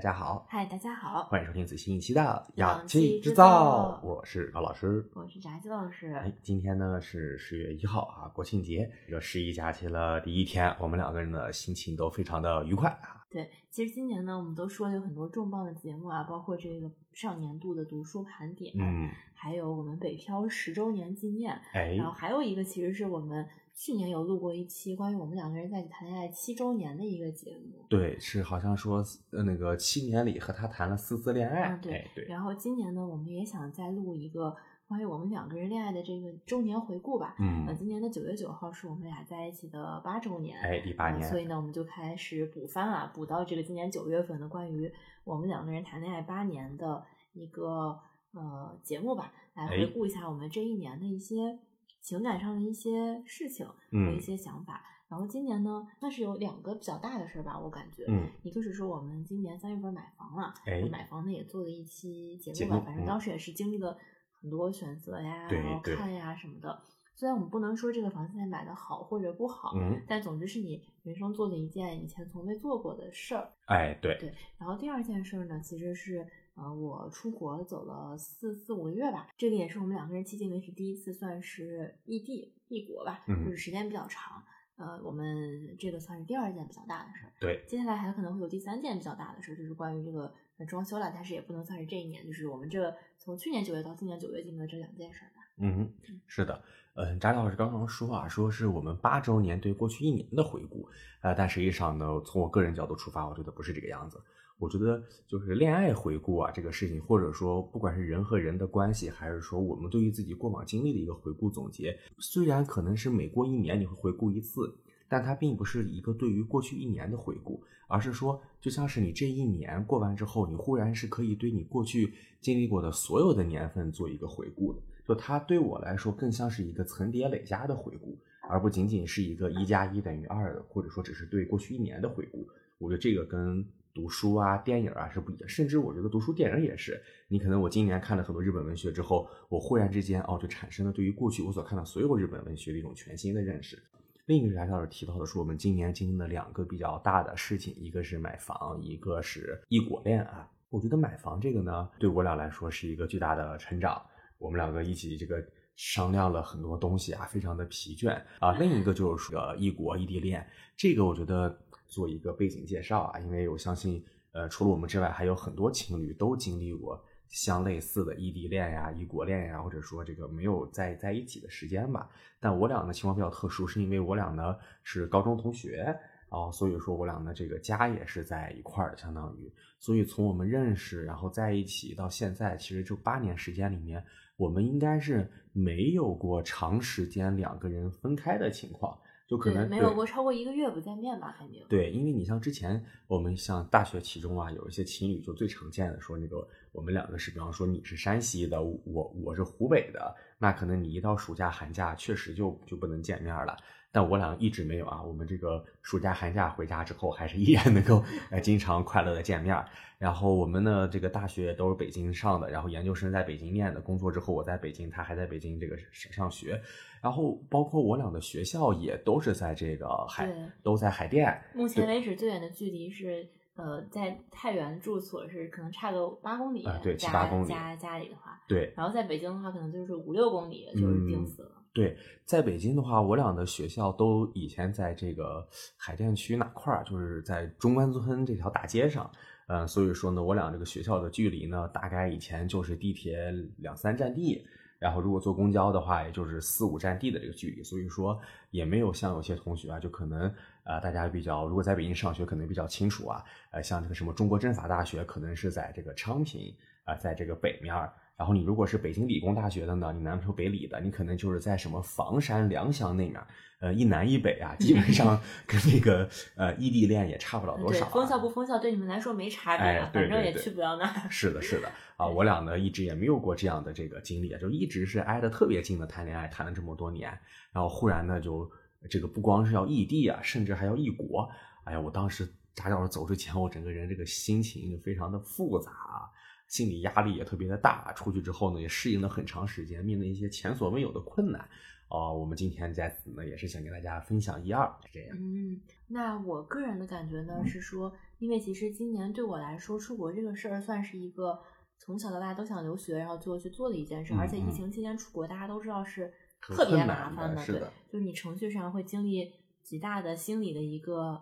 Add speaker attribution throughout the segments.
Speaker 1: 家好，
Speaker 2: 嗨，大家好，
Speaker 1: 欢迎收听最新一期的《
Speaker 2: 氧
Speaker 1: 气
Speaker 2: 气制
Speaker 1: 造
Speaker 2: 造》，
Speaker 1: 我是高老师。
Speaker 2: 我是炸鸡老师。
Speaker 1: 哎，今天呢是十月一号啊，国庆节，这个十一假期了第一天，我们两个人的心情都非常的愉快啊。
Speaker 2: 对，其实今年呢，我们都说了有很多重磅的节目啊，包括这个上年度的读书盘点，
Speaker 1: 嗯，
Speaker 2: 还有我们北漂十周年纪念，
Speaker 1: 哎
Speaker 2: 然，后还有一个其实是我们去年有录过一期关于我们两个人在一起谈恋爱七周年的一个节目。
Speaker 1: 对，是好像说呃那个七年里和他谈了四次恋爱，
Speaker 2: 嗯，对
Speaker 1: 哎，对，
Speaker 2: 然后今年呢，我们也想再录一个关于我们两个人恋爱的这个周年回顾吧。呃，
Speaker 1: 嗯，
Speaker 2: 今年的九月九号是我们俩在一起的八周年。
Speaker 1: 哎，第八年，
Speaker 2: 呃所以呢，我们就开始补番啊，补到这个今年九月份的关于我们两个人谈恋爱八年的一个呃节目吧，来
Speaker 1: 哎
Speaker 2: 回顾一下我们这一年的一些情感上的一些事情和
Speaker 1: 嗯
Speaker 2: 一些想法。然后今年呢，算是有两个比较大的事儿吧，我感觉，
Speaker 1: 嗯，
Speaker 2: 一个是说我们今年三月份买房了，
Speaker 1: 哎
Speaker 2: 买房呢也做了一期节目吧，反正当时也是经历了很多选择呀，
Speaker 1: 对
Speaker 2: 然后看呀什么的。虽然我们不能说这个房现在买的好或者不好，
Speaker 1: 嗯，
Speaker 2: 但总之是你人生做的一件以前从未做过的事儿。
Speaker 1: 哎，对，
Speaker 2: 对，然后第二件事儿呢，其实是呃，我出国走了四四五个月吧，这个也是我们两个人迄今为止第一次算是异地异国吧，
Speaker 1: 嗯
Speaker 2: 就是时间比较长。呃，我们这个算是第二件比较大的事儿。
Speaker 1: 对，
Speaker 2: 接下来还可能会有第三件比较大的事儿，就是关于这个呃装修了，但是也不能算是这一年，就是我们这从去年九月到今年九月进行的这两件事儿吧。
Speaker 1: 嗯，是的，嗯，翟老师刚刚说啊，说是我们八周年对过去一年的回顾，呃，但实际上呢，从我个人角度出发，我觉得不是这个样子。我觉得就是恋爱回顾啊，这个事情，或者说不管是人和人的关系，还是说我们对于自己过往经历的一个回顾总结，虽然可能是每过一年你会回顾一次，但它并不是一个对于过去一年的回顾，而是说就像是你这一年过完之后，你忽然是可以对你过去经历过的所有的年份做一个回顾的。就它对我来说更像是一个层叠累加的回顾，而不仅仅是一个一加一等于二的，或者说只是对过去一年的回顾。我觉得这个跟读书啊、电影啊是不一样，甚至我觉得读书、电影也是。你可能我今年看了很多日本文学之后，我忽然之间哦，就产生了对于过去我所看到所有日本文学的一种全新的认识。另一个是老师提到的是，我们今年经历了两个比较大的事情，一个是买房，一个是异国恋啊。我觉得买房这个呢，对我俩来说是一个巨大的成长。我们两个一起这个商量了很多东西啊，非常的疲倦啊。另一个就是说异国异地恋，这个我觉得做一个背景介绍啊，因为我相信，呃，除了我们之外，还有很多情侣都经历过相类似的异地恋呀、异国恋呀，或者说这个没有在在一起的时间吧。但我俩的情况比较特殊，是因为我俩呢是高中同学。然后所以说我俩的这个家也是在一块儿的，相当于，所以从我们认识，然后在一起到现在，其实就八年时间里面，我们应该是没有过长时间两个人分开的情况，就可能，
Speaker 2: 没有过超过一个月不见面吧，肯定。
Speaker 1: 对，因为你像之前我们像大学其中啊，有一些情侣就最常见的说那个我们两个是，比方说你是山西的，我我是湖北的，那可能你一到暑假寒假确实就就不能见面了。但我俩一直没有啊，我们这个暑假寒假回家之后，还是依然能够呃经常快乐的见面。然后我们呢，这个大学都是北京上的，然后研究生在北京念的，工作之后我在北京，他还在北京这个上学。然后包括我俩的学校也都是在这个海，都在海淀。
Speaker 2: 目前为止最远的距离是，呃，在太原住所是可能差个八公里，
Speaker 1: 啊对七八公里
Speaker 2: 加家里的话，
Speaker 1: 对，
Speaker 2: 然后在北京的话，可能就是五六公里就是定
Speaker 1: 嗯
Speaker 2: 死了。
Speaker 1: 对，在北京的话，我俩的学校都以前在这个海淀区哪块儿，就是在中关村这条大街上。嗯，所以说呢，我俩这个学校的距离呢，大概以前就是地铁两三站地，然后如果坐公交的话，也就是四五站地的这个距离。所以说，也没有像有些同学啊，就可能呃，大家比较如果在北京上学，可能比较清楚啊，呃，像这个什么中国政法大学，可能是在这个昌平啊、在这个北面儿。然后你如果是北京理工大学的呢，你男朋友北理的，你可能就是在什么房山、良乡那面，呃，一南一北啊，基本上 跟那个呃异地恋也差不了多少、
Speaker 2: 封校不封校对你们来说没差别啊，
Speaker 1: 哎对
Speaker 2: 反正也去不了那儿。
Speaker 1: 是的，是的 啊，我俩呢一直也没有过这样的这个经历啊，就一直是挨得特别近的谈恋爱，谈了这么多年，然后忽然呢就这个不光是要异地啊，甚至还要异国。哎呀，我当时扎脚走之前，我整个人这个心情就非常的复杂啊。心理压力也特别的大。出去之后呢，也适应了很长时间，面对一些前所未有的困难。哦，我们今天在此呢，也是想跟大家分享一二，是这样。
Speaker 2: 嗯，那我个人的感觉呢是说，因为其实今年对我来说，出国这个事儿算是一个从小到大都想留学，然后最后去做的一件事。而且疫情期间出国，大家都知道是特别麻烦
Speaker 1: 的，
Speaker 2: 对，就是你程序上会经历极大的心理的一个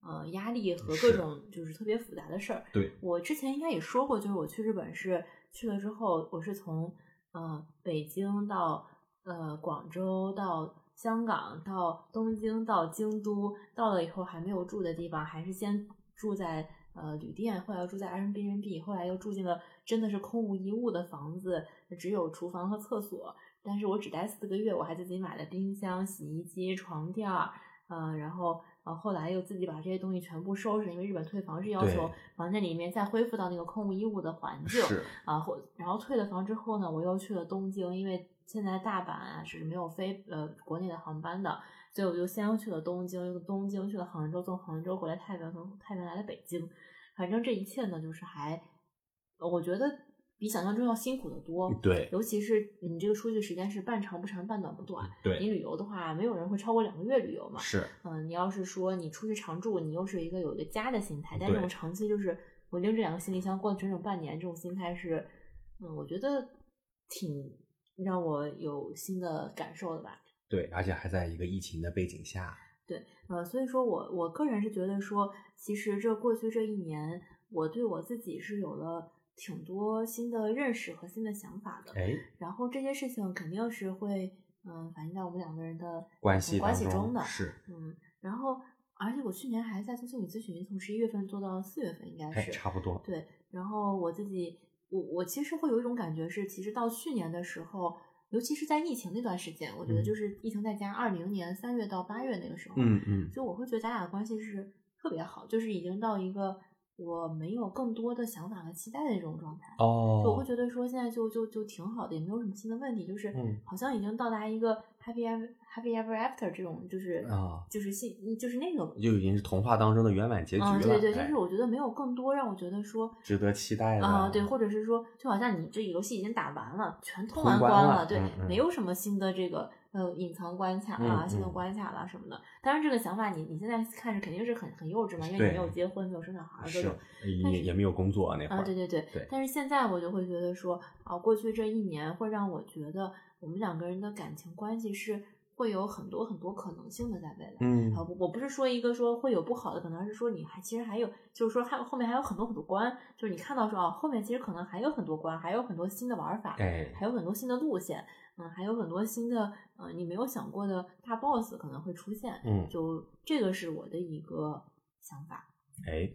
Speaker 2: 呃压力和各种就是特别复杂的事儿。
Speaker 1: 对
Speaker 2: 我之前应该也说过，就是我去日本是去了之后，我是从呃北京到。呃，广州到香港到东京到京都，到了以后还没有住的地方，还是先住在呃旅店，后来又住在 Airbnb，后来又住进了真的是空无一物的房子，只有厨房和厕所。但是我只待四个月，我还自己买了冰箱、洗衣机、床垫儿，嗯，然后呃后来又自己把这些东西全部收拾，因为日本退房是要求房间里面再恢复到那个空无一物的环境啊，后然后退了房之后呢，我又去了东京，因为。现在大阪啊是没有飞呃国内的航班的，所以我就先去了东京，东京去了杭州，从杭州回来太原，从太原来了北京。反正这一切呢，就是还我觉得比想象中要辛苦的多。
Speaker 1: 对，
Speaker 2: 尤其是你这个出去时间是半长不长，半短不短。
Speaker 1: 对，
Speaker 2: 你旅游的话，没有人会超过两个月旅游嘛。
Speaker 1: 是，
Speaker 2: 嗯，你要是说你出去常住，你又是一个有一个家的心态，但这种长期就是我拎着两个行李箱过了整整半年，这种心态是，嗯，我觉得挺。让我有新的感受的吧？
Speaker 1: 对，而且还在一个疫情的背景下。
Speaker 2: 对，呃，所以说我我个人是觉得说，其实这过去这一年，我对我自己是有了挺多新的认识和新的想法的。
Speaker 1: 哎，
Speaker 2: 然后这些事情肯定是会，嗯，反映在我们两个人的
Speaker 1: 关系
Speaker 2: 关系中的。
Speaker 1: 是，
Speaker 2: 嗯，然后而且我去年还在做心理咨询，从十一月份做到四月份，应该是
Speaker 1: 差不多。
Speaker 2: 对，然后我自己。我我其实会有一种感觉是，其实到去年的时候，尤其是在疫情那段时间，我觉得就是疫情在家，二零年三月到八月那个时候，
Speaker 1: 嗯嗯，
Speaker 2: 就我会觉得咱俩的关系是特别好，就是已经到一个。我没有更多的想法和期待的这种状态，
Speaker 1: 哦，
Speaker 2: 就我会觉得说现在就就就挺好的，也没有什么新的问题，就是好像已经到达一个 happy ever happy ever after 这种，就是
Speaker 1: 啊，
Speaker 2: 就是信就是那个，
Speaker 1: 就已经是童话当中的圆满结局了。
Speaker 2: 对对，就是我觉得没有更多让我觉得说
Speaker 1: 值得期待的
Speaker 2: 啊，对，或者是说就好像你这游戏已经打完了，全通
Speaker 1: 完
Speaker 2: 关
Speaker 1: 了，
Speaker 2: 对，没有什么新的这个。呃，隐藏关卡啊，新的关卡啦什么的。当然，这个想法你你现在看着肯定是很很幼稚嘛，因为你没有结婚，没有生小孩，各种，
Speaker 1: 也也没有工作那会儿。
Speaker 2: 啊，对对对。
Speaker 1: 对。
Speaker 2: 但是现在我就会觉得说，啊，过去这一年会让我觉得我们两个人的感情关系是会有很多很多可能性的，在未来。
Speaker 1: 嗯。
Speaker 2: 啊，我不是说一个说会有不好的可能，而是说你还其实还有，就是说还后面还有很多很多关，就是你看到说啊，后面其实可能还有很多关，还有很多新的玩法，
Speaker 1: 哎，
Speaker 2: 还有很多新的路线。嗯，还有很多新的，呃，你没有想过的大 boss 可能会出现。
Speaker 1: 嗯，
Speaker 2: 就这个是我的一个想法。
Speaker 1: 哎，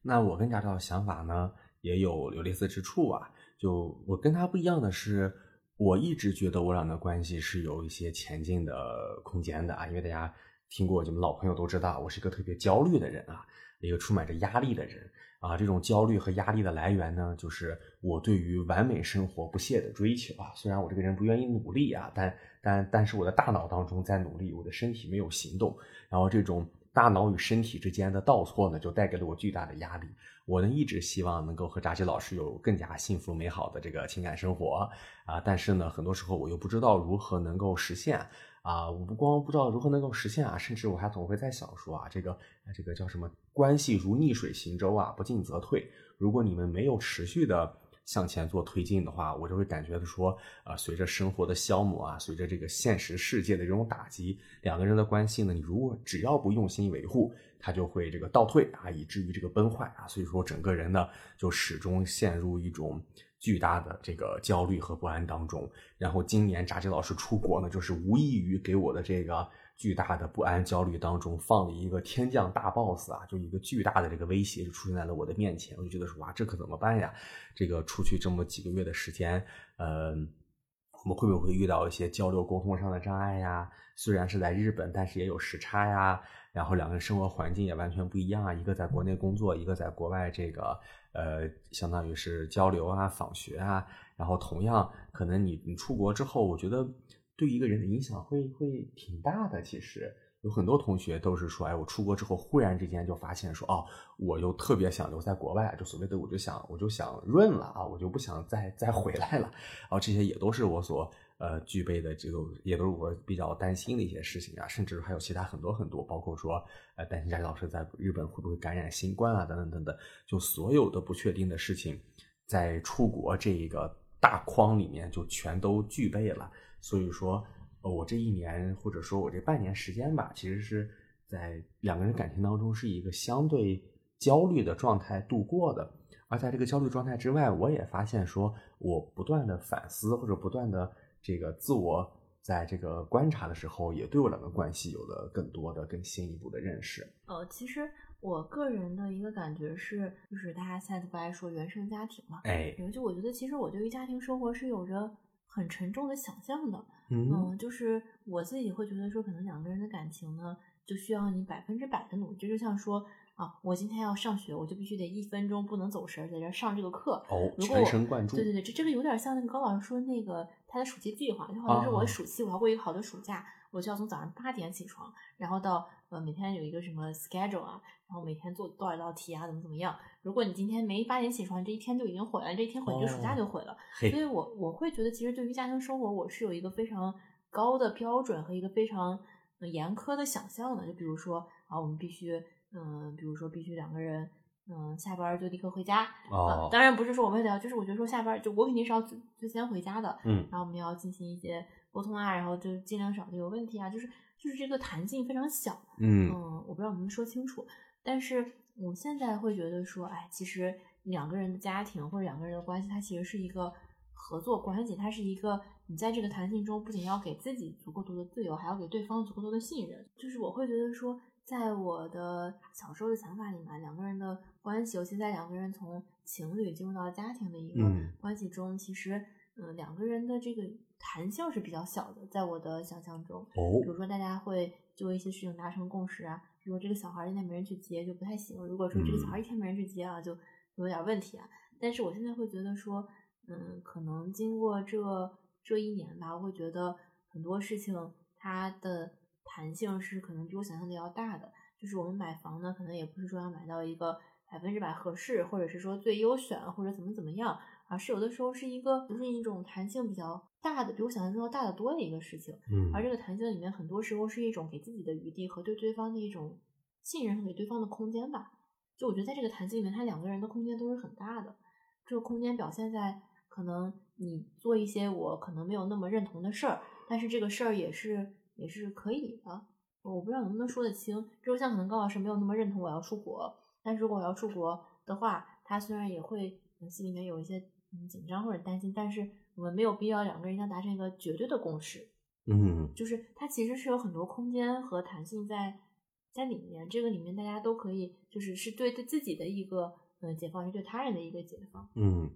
Speaker 1: 那我跟贾的想法呢也有有类似之处啊。就我跟他不一样的是，我一直觉得我俩的关系是有一些前进的空间的啊。因为大家听过，你们老朋友都知道，我是一个特别焦虑的人啊，一个充满着压力的人。啊，这种焦虑和压力的来源呢，就是我对于完美生活不懈的追求啊。虽然我这个人不愿意努力啊，但但但是我的大脑当中在努力，我的身体没有行动。然后这种大脑与身体之间的倒错呢，就带给了我巨大的压力。我呢一直希望能够和扎西老师有更加幸福美好的这个情感生活啊，但是呢，很多时候我又不知道如何能够实现。啊，我不光不知道如何能够实现啊，甚至我还总会在想说啊，这个这个叫什么关系如逆水行舟啊，不进则退。如果你们没有持续的向前做推进的话，我就会感觉的说，啊，随着生活的消磨啊，随着这个现实世界的这种打击，两个人的关系呢，你如果只要不用心维护，它就会这个倒退啊，以至于这个崩坏啊。所以说，整个人呢，就始终陷入一种。巨大的这个焦虑和不安当中，然后今年扎基老师出国呢，就是无异于给我的这个巨大的不安焦虑当中放了一个天降大 boss 啊，就一个巨大的这个威胁就出现在了我的面前，我就觉得说哇，这可怎么办呀？这个出去这么几个月的时间，嗯，我们会不会遇到一些交流沟通上的障碍呀？虽然是在日本，但是也有时差呀，然后两个人生活环境也完全不一样啊，一个在国内工作，一个在国外这个。呃，相当于是交流啊、访学啊，然后同样，可能你你出国之后，我觉得对一个人的影响会会挺大的。其实，有很多同学都是说，哎，我出国之后忽然之间就发现说，哦，我又特别想留在国外，就所谓的我就想我就想润了啊，我就不想再再回来了。然后这些也都是我所呃具备的这个，也都是我比较担心的一些事情啊，甚至还有其他很多很多，包括说呃担心佳琪老师在日本会不会感染新冠啊，等等等等，就所有的不确定的事情，在出国这一个大框里面就全都具备了。所以说。呃我这一年或者说我这半年时间吧，其实是在两个人感情当中是一个相对焦虑的状态度过的。而在这个焦虑状态之外，我也发现说，我不断的反思或者不断的这个自我在这个观察的时候，也对我两个关系有了更多的、更新一步的认识。
Speaker 2: 呃，其实我个人的一个感觉是，就是大家现在不爱说原生家庭嘛，
Speaker 1: 哎，
Speaker 2: 就我觉得其实我对于家庭生活是有着很沉重的想象的。
Speaker 1: 嗯，
Speaker 2: 就是我自己会觉得说，可能两个人的感情呢，就需要你百分之百的努力。就就像说啊，我今天要上学，我就必须得一分钟不能走神，在这上这个课。
Speaker 1: 哦，全神贯注。
Speaker 2: 对对对，这这个有点像那个高老师说那个他的暑期计划，就好像是我暑期，我要过一个好的暑假，我就要从早上八点起床，然后到呃每天有一个什么 schedule 啊，然后每天做多少道题啊，怎么怎么样。如果你今天没八点起床，这一天就已经毁了，这一天毁，这暑假就毁了。所以我我会觉得，其实对于家庭生活，我是有一个非常高的标准和一个非常严苛的想象的。就比如说啊，我们必须嗯，比如说必须两个人嗯下班就立刻回家。
Speaker 1: 哦，
Speaker 2: 当然不是说我们要，就是我觉得说下班就我肯定是要最最先回家的。
Speaker 1: 嗯，
Speaker 2: 然后我们要进行一些沟通啊，然后就尽量少的有问题啊，就是就是这个弹性非常小。
Speaker 1: 嗯
Speaker 2: 嗯，我不知道能不能说清楚，但是。我现在会觉得说，哎，其实两个人的家庭或者两个人的关系，它其实是一个合作关系，它是一个你在这个弹性中，不仅要给自己足够多的自由，还要给对方足够多的信任。就是我会觉得说，在我的小时候的想法里面，两个人的关系，尤其在两个人从情侣进入到家庭的一个关系中，其实，嗯，两个人的这个弹性是比较小的，在我的想象中。
Speaker 1: 哦，
Speaker 2: 比如说大家会就一些事情达成共识啊。如果这个小孩现在没人去接，就不太行。如果说这个小孩一天没人去接啊，就有点问题啊。但是我现在会觉得说，嗯，可能经过这这一年吧，我会觉得很多事情它的弹性是可能比我想象的要大的。就是我们买房呢，可能也不是说要买到一个百分之百合适，或者是说最优选，或者怎么怎么样，而是有的时候是一个就是一种弹性比较大的，比我想象中要大得多的一个事情。
Speaker 1: 嗯，
Speaker 2: 而这个弹性里面，很多时候是一种给自己的余地和对对方的一种信任和给对方的空间吧。就我觉得在这个弹性里面，他两个人的空间都是很大的。这个空间表现在可能你做一些我可能没有那么认同的事儿，但是这个事儿也是也是可以的。我不知道能不能说得清。就像可能高老师没有那么认同我要出国，但是如果我要出国的话，他虽然也会心里面有一些紧张或者担心，但是。我们没有必要两个人要达成一个绝对的共识，
Speaker 1: 嗯，
Speaker 2: 就是它其实是有很多空间和弹性在在里面，这个里面大家都可以，就是是对对自己的一个嗯解放，是对他人的一个解放。
Speaker 1: 嗯，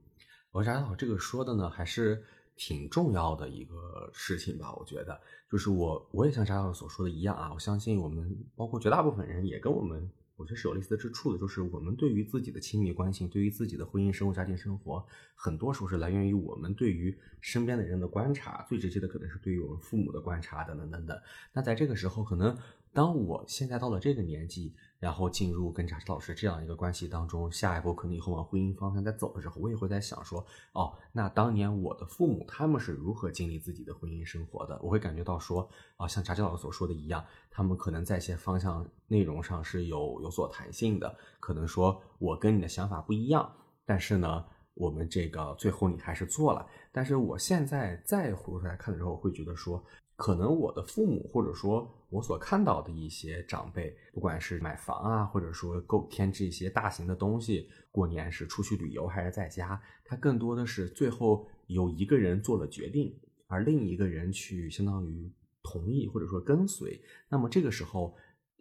Speaker 1: 我觉得这个说的呢还是挺重要的一个事情吧，我觉得就是我我也像扎老师所说的一样啊，我相信我们包括绝大部分人也跟我们。我觉得是有类似之处的，就是我们对于自己的亲密关系，对于自己的婚姻生活、家庭生活，很多时候是来源于我们对于身边的人的观察，最直接的可能是对于我们父母的观察，等等等等。那在这个时候，可能当我现在到了这个年纪。然后进入跟贾石老师这样一个关系当中，下一步可能以后往婚姻方向在走的时候，我也会在想说，哦，那当年我的父母他们是如何经历自己的婚姻生活的？我会感觉到说，啊，像贾石老师所说的一样，他们可能在一些方向内容上是有有所弹性的，可能说我跟你的想法不一样，但是呢，我们这个最后你还是做了。但是我现在再回过头来看的时候，会觉得说。可能我的父母，或者说我所看到的一些长辈，不管是买房啊，或者说购添置一些大型的东西，过年是出去旅游还是在家，他更多的是最后有一个人做了决定，而另一个人去相当于同意或者说跟随。那么这个时候，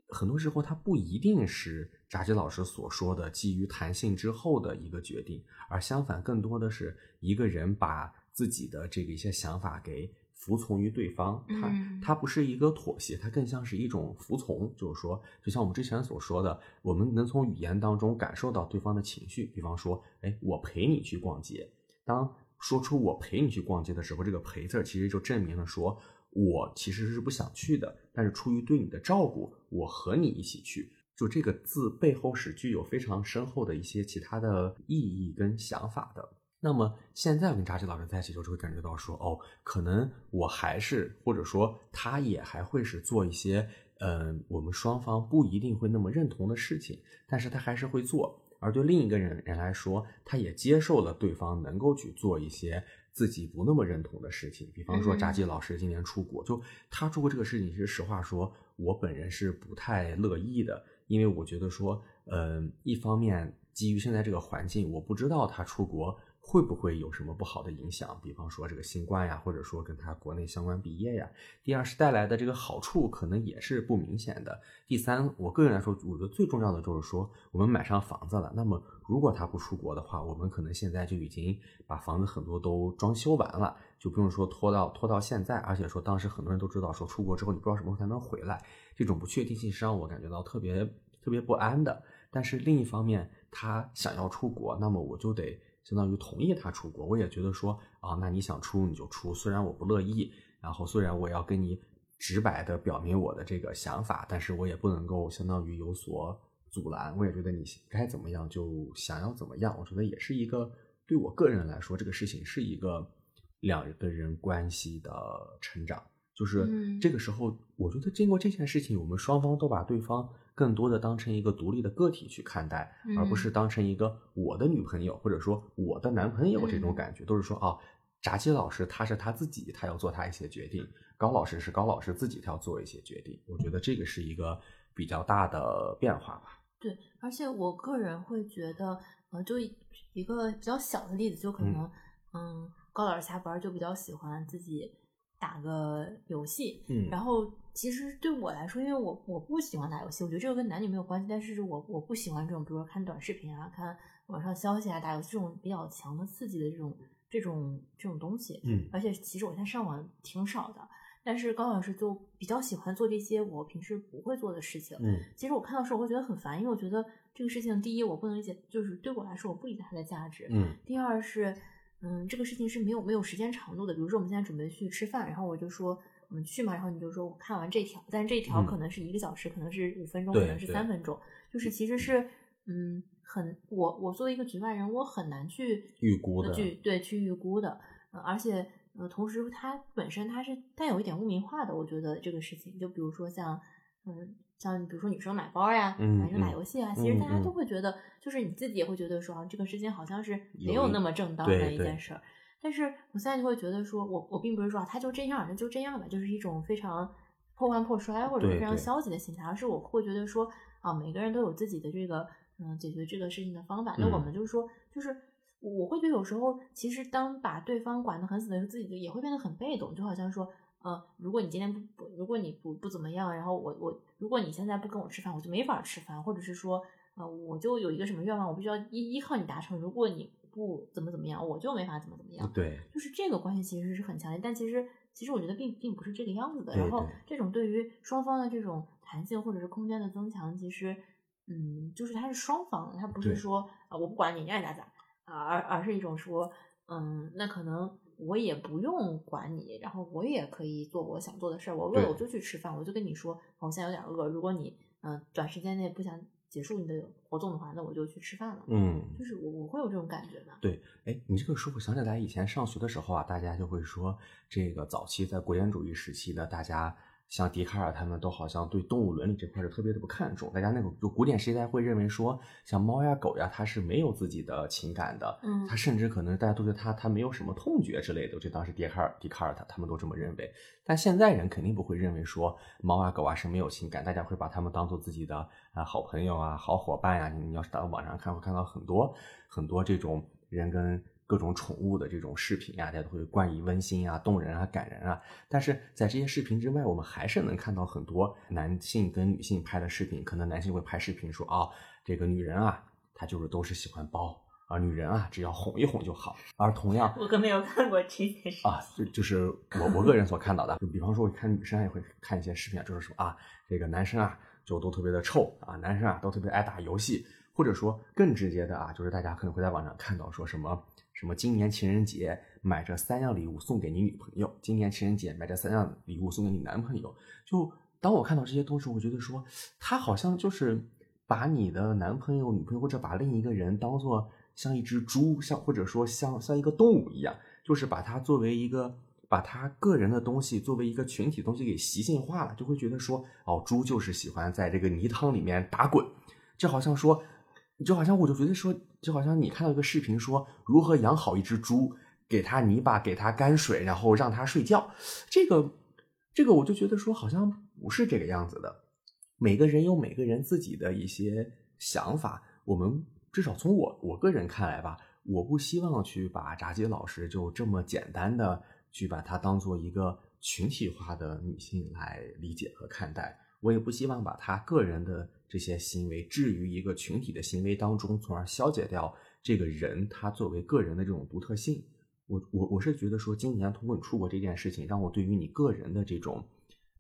Speaker 1: 很多时候他不一定是扎基老师所说的基于弹性之后的一个决定，而相反，更多的是一个人把自己的这个一些想法给。服从于对方，它它不是一个妥协，它更像是一种服从。就是说，就像我们之前所说的，我们能从语言当中感受到对方的情绪。比方说，哎，我陪你去逛街。当说出我陪你去逛街的时候，这个陪字其实就证明了说我其实是不想去的，但是出于对你的照顾，我和你一起去。就这个字背后是具有非常深厚的一些其他的意义跟想法的。那么现在我跟扎西老师在一起，就会感觉到说，哦，可能我还是或者说他也还会是做一些，嗯，我们双方不一定会那么认同的事情，但是他还是会做。而对另一个人人来说，他也接受了对方能够去做一些自己不那么认同的事情。比方说，扎基老师今年出国，就他出国这个事情，其实实话说，我本人是不太乐意的。因为我觉得说，嗯，一方面基于现在这个环境，我不知道他出国会不会有什么不好的影响，比方说这个新冠呀，或者说跟他国内相关毕业呀。第二是带来的这个好处可能也是不明显的。第三，我个人来说，我觉得最重要的就是说，我们买上房子了，那么如果他不出国的话，我们可能现在就已经把房子很多都装修完了，就不用说拖到拖到现在。而且说当时很多人都知道，说出国之后你不知道什么时候才能回来。这种不确定性是让我感觉到特别特别不安的。但是另一方面，他想要出国，那么我就得相当于同意他出国。我也觉得说啊，那你想出你就出，虽然我不乐意，然后虽然我要跟你直白的表明我的这个想法，但是我也不能够相当于有所阻拦。我也觉得你该怎么样就想要怎么样。我觉得也是一个对我个人来说，这个事情是一个两个人关系的成长。就是这个时候，我觉得经过这件事情，我们双方都把对方更多的当成一个独立的个体去看待，而不是当成一个我的女朋友或者说我的男朋友这种感觉。都是说啊，炸鸡老师他是他自己，他要做他一些决定；高老师是高老师自己，他要做一些决定。我觉得这个是一个比较大的变化吧。
Speaker 2: 对，而且我个人会觉得，呃，就一个比较小的例子，就可能，嗯，高老师下班就比较喜欢自己。打个游戏，
Speaker 1: 嗯，
Speaker 2: 然后其实对我来说，因为我我不喜欢打游戏，我觉得这个跟男女没有关系，但是我我不喜欢这种，比如说看短视频啊、看网上消息啊、打游戏这种比较强的刺激的这种这种这种东西，
Speaker 1: 嗯，
Speaker 2: 而且其实我现在上网挺少的，但是高老师就比较喜欢做这些我平时不会做的事情，
Speaker 1: 嗯，
Speaker 2: 其实我看到时候我会觉得很烦，因为我觉得这个事情，第一我不能理解，就是对我来说我不理解它的价值，
Speaker 1: 嗯，
Speaker 2: 第二是。嗯，这个事情是没有没有时间长度的。比如说，我们现在准备去吃饭，然后我就说我们去嘛，然后你就说我看完这条，但是这条可能是一个小时，可能是五分钟，可能是三分钟，就是其实是嗯，很我我作为一个局外人，我很难去
Speaker 1: 预估的，
Speaker 2: 去对去预估的。呃，而且呃，同时它本身它是带有一点污名化的，我觉得这个事情，就比如说像嗯。像比如说女生买包呀，男生打游戏啊，其实大家都会觉得，就是你自己也会觉得说，这个事情好像是没有那么正当的一件事儿。但是我现在就会觉得说，我我并不是说他就这样，那就这样吧，就是一种非常破罐破摔或者非常消极的心态，而是我会觉得说，啊，每个人都有自己的这个嗯解决这个事情的方法。那我们就是说，就是我会觉得有时候，其实当把对方管得很死的时候，自己也会变得很被动，就好像说。呃，如果你今天不不，如果你不不怎么样，然后我我，如果你现在不跟我吃饭，我就没法吃饭，或者是说，呃，我就有一个什么愿望，我必须要依依靠你达成。如果你不怎么怎么样，我就没法怎么怎么样。
Speaker 1: 对，
Speaker 2: 就是这个关系其实是很强烈，但其实其实我觉得并并不是这个样子的。
Speaker 1: 然
Speaker 2: 后这种对于双方的这种弹性或者是空间的增强，其实嗯，就是它是双方的，它不是说啊我不管你，你爱咋咋啊，而而是一种说，嗯，那可能。我也不用管你，然后我也可以做我想做的事儿。我饿了我就去吃饭，我就跟你说，我现在有点饿。如果你嗯短时间内不想结束你的活动的话，那我就去吃饭了。
Speaker 1: 嗯，
Speaker 2: 就是我我会有这种感觉的。
Speaker 1: 对，哎，你这个说，我想起来以前上学的时候啊，大家就会说，这个早期在国典主义时期的大家。像笛卡尔他们都好像对动物伦理这块是特别的不看重，大家那个就古典时代会认为说，像猫呀狗呀，它是没有自己的情感的，
Speaker 2: 嗯，
Speaker 1: 它甚至可能大家都觉得它它没有什么痛觉之类的，就当时笛卡尔笛卡尔他他们都这么认为，但现在人肯定不会认为说猫啊狗啊是没有情感，大家会把它们当做自己的啊好朋友啊好伙伴呀，你要是到网上看会看到很多很多这种人跟。各种宠物的这种视频啊，大家都会冠以温馨啊、动人啊、感人啊。但是在这些视频之外，我们还是能看到很多男性跟女性拍的视频。可能男性会拍视频说啊，这个女人啊，她就是都是喜欢包啊，女人啊，只要哄一哄就好。而同样，
Speaker 2: 我可没有看过这件事
Speaker 1: 啊，就就是我我个人所看到的，就比方说我看女生也会看一些视频，就是说啊，这个男生啊就都特别的臭啊，男生啊都特别爱打游戏，或者说更直接的啊，就是大家可能会在网上看到说什么。什么今年情人节买这三样礼物送给你女朋友，今年情人节买这三样礼物送给你男朋友。就当我看到这些东西，我觉得说他好像就是把你的男朋友、女朋友或者把另一个人当做像一只猪，像或者说像像一个动物一样，就是把它作为一个把他个人的东西作为一个群体东西给习性化了，就会觉得说哦，猪就是喜欢在这个泥汤里面打滚，就好像说。就好像我就觉得说，就好像你看到一个视频说如何养好一只猪，给它泥巴，给它泔水，然后让它睡觉。这个，这个我就觉得说好像不是这个样子的。每个人有每个人自己的一些想法。我们至少从我我个人看来吧，我不希望去把炸鸡老师就这么简单的去把它当做一个群体化的女性来理解和看待。我也不希望把她个人的。这些行为置于一个群体的行为当中，从而消解掉这个人他作为个人的这种独特性。我我我是觉得说，今年通过你出国这件事情，让我对于你个人的这种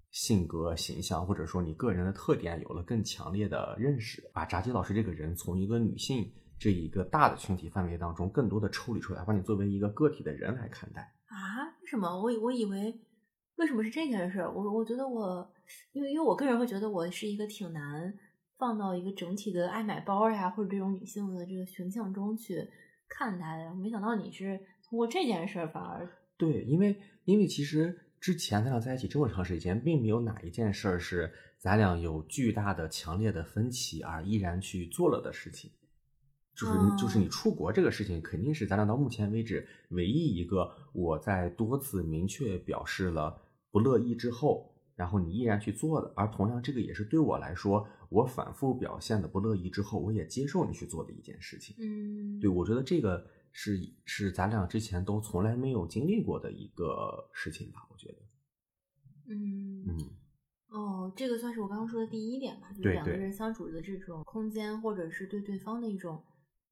Speaker 1: 性格形象，或者说你个人的特点，有了更强烈的认识。把炸鸡老师这个人从一个女性这一个大的群体范围当中，更多的抽离出来，把你作为一个个体的人来看待。
Speaker 2: 啊？为什么？我我以为为什么是这件事？我我觉得我，因为因为我个人会觉得我是一个挺难。放到一个整体的爱买包呀，或者这种女性的这个形象中去看待的，没想到你是通过这件事儿反而
Speaker 1: 对，因为因为其实之前咱俩在一起这么长时间，并没有哪一件事儿是咱俩有巨大的、强烈的分歧而依然去做了的事情，就是就是你出国这个事情，肯定是咱俩到目前为止唯一一个我在多次明确表示了不乐意之后。然后你依然去做的，而同样这个也是对我来说，我反复表现的不乐意之后，我也接受你去做的一件事情。
Speaker 2: 嗯，
Speaker 1: 对，我觉得这个是是咱俩之前都从来没有经历过的一个事情吧？我觉得。
Speaker 2: 嗯
Speaker 1: 嗯。
Speaker 2: 哦，这个算是我刚刚说的第一点吧，就是两个人相处的这种空间，或者是对对方的一种，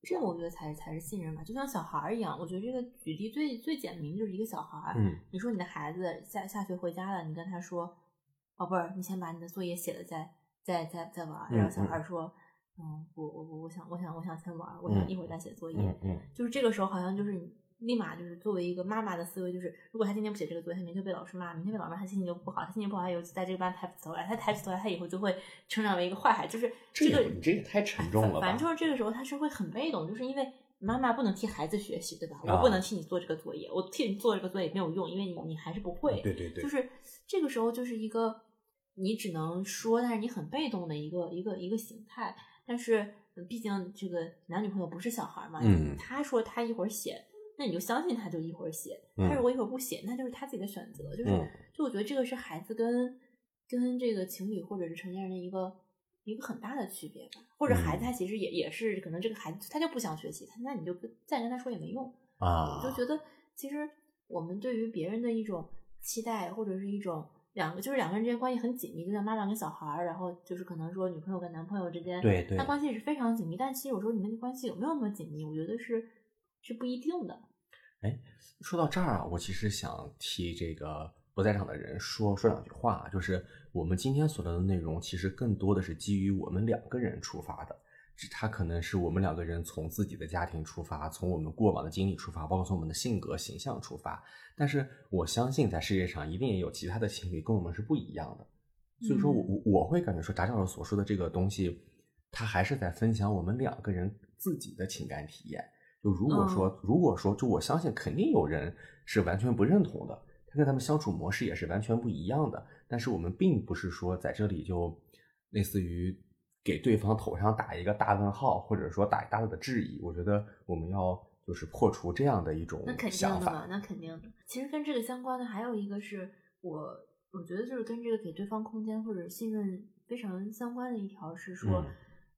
Speaker 2: 这个我觉得才才是信任吧。就像小孩儿一样，我觉得这个举例最最简明就是一个小孩儿。
Speaker 1: 嗯。
Speaker 2: 你说你的孩子下下学回家了，你跟他说。宝贝儿，你先把你的作业写了再再再再玩。然后小孩说：“嗯，我我我我想我想我想先玩，我想一会儿再写作业。”
Speaker 1: 嗯，
Speaker 2: 就是这个时候好像就是你立马就是作为一个妈妈的思维，就是如果他今天不写这个作业，他明天被老师骂，明天被老师骂，他心情就不好，他心情不好，他又在这个班抬不起头来，他抬不起头来，他以后就会成长为一个坏孩子。就是这个
Speaker 1: 你这也太沉重了。
Speaker 2: 反正就是这个时候他是会很被动，就是因为妈妈不能替孩子学习，对吧？我不能替你做这个作业，我替你做这个作业没有用，因为你你还是不会。
Speaker 1: 对对对，
Speaker 2: 就是这个时候就是一个。你只能说，但是你很被动的一个一个一个形态。但是毕竟这个男女朋友不是小孩嘛，
Speaker 1: 嗯，
Speaker 2: 他说他一会儿写，那你就相信他就一会儿写。他如果一会儿不写，那就是他自己的选择。就是，就我觉得这个是孩子跟跟这个情侣或者是成年人的一个一个很大的区别吧。或者孩子他其实也也是可能这个孩子他就不想学习，他那你就再跟他说也没用
Speaker 1: 啊。
Speaker 2: 我就觉得其实我们对于别人的一种期待或者是一种。两个就是两个人之间关系很紧密，就像妈妈跟小孩儿，然后就是可能说女朋友跟男朋友之间，
Speaker 1: 对对，
Speaker 2: 那关系是非常紧密。但其实有时候你们的关系有没有那么紧密，我觉得是是不一定的。
Speaker 1: 哎，说到这儿啊，我其实想替这个不在场的人说说两句话，就是我们今天所聊的内容，其实更多的是基于我们两个人出发的。他可能是我们两个人从自己的家庭出发，从我们过往的经历出发，包括从我们的性格形象出发。但是我相信，在世界上一定也有其他的情侣跟我们是不一样的。所以说我我我会感觉说，达教授所说的这个东西，他还是在分享我们两个人自己的情感体验。就如果说，如果说，就我相信，肯定有人是完全不认同的，他跟他们相处模式也是完全不一样的。但是我们并不是说在这里就类似于。给对方头上打一个大问号，或者说打大大的质疑，我觉得我们要就是破除这样的一种
Speaker 2: 那肯定的嘛，那肯定的。其实跟这个相关的还有一个是我，我觉得就是跟这个给对方空间或者信任非常相关的一条是说，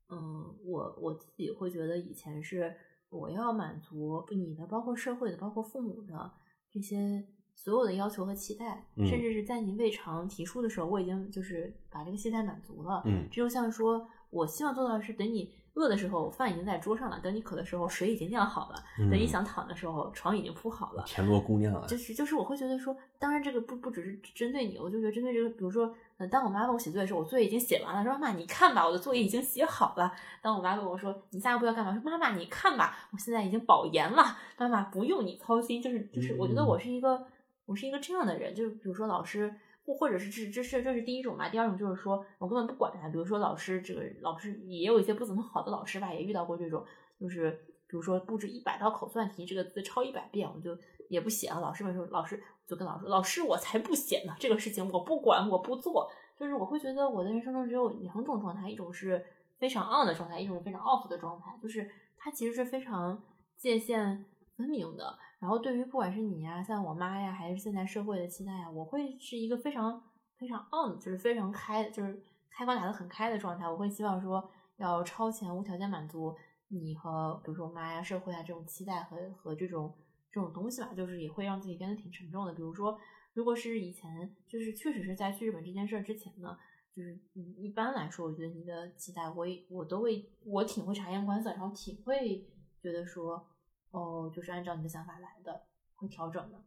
Speaker 2: 嗯，我我自己会觉得以前是我要满足你的，包括社会的，包括父母的这些。所有的要求和期待，甚至是在你未尝提出的时候，我已经就是把这个期待满足了。
Speaker 1: 嗯，
Speaker 2: 这就像说我希望做到的是，等你饿的时候，饭已经在桌上了；等你渴的时候，水已经酿好了；等你
Speaker 1: 嗯
Speaker 2: 想躺的时候，床已经铺好了。
Speaker 1: 田螺姑娘啊，
Speaker 2: 就是就是我会觉得说，当然这个不不只是针对你，我就觉得针对这个，比如说，呃，当我妈问我写作业的时候，我作业已经写完了，说妈妈你看吧，我的作业已经写好了。当我妈问我说你下一步要干嘛，说妈妈你看吧，我现在已经保研了，妈妈不用你操心。就是就是，我觉得
Speaker 1: 嗯
Speaker 2: 我是一个我是一个这样的人，就是比如说老师。或者是这这是这是第一种吧，第二种就是说我根本不管他，比如说老师这个老师也有一些不怎么好的老师吧，也遇到过这种，就是比如说布置一百道口算题，这个字抄一百遍，我就也不写了。老师们说，老师就跟老师说，老师我才不写呢，这个事情我不管，我不做。就是我会觉得我的人生中只有两种状态，一种是非常 on 的状态，一种是非常 off 的状态，就是它其实是非常界限分明的。然后对于不管是你呀，像我妈呀，还是现在社会的期待呀，我会是一个非常非常 on，就是非常开，就是开关打得很开的状态。我会希望说要超前无条件满足你和比如说我妈呀、社会啊这种期待和和这种这种东西吧，就是也会让自己变得挺沉重的。比如说，如果是以前就是确实是在去日本这件事之前呢，就是一般来说，我觉得你的期待我也我都会我挺会察言观色，然后挺会觉得说。哦，就是按照你的想法来的，会调整的。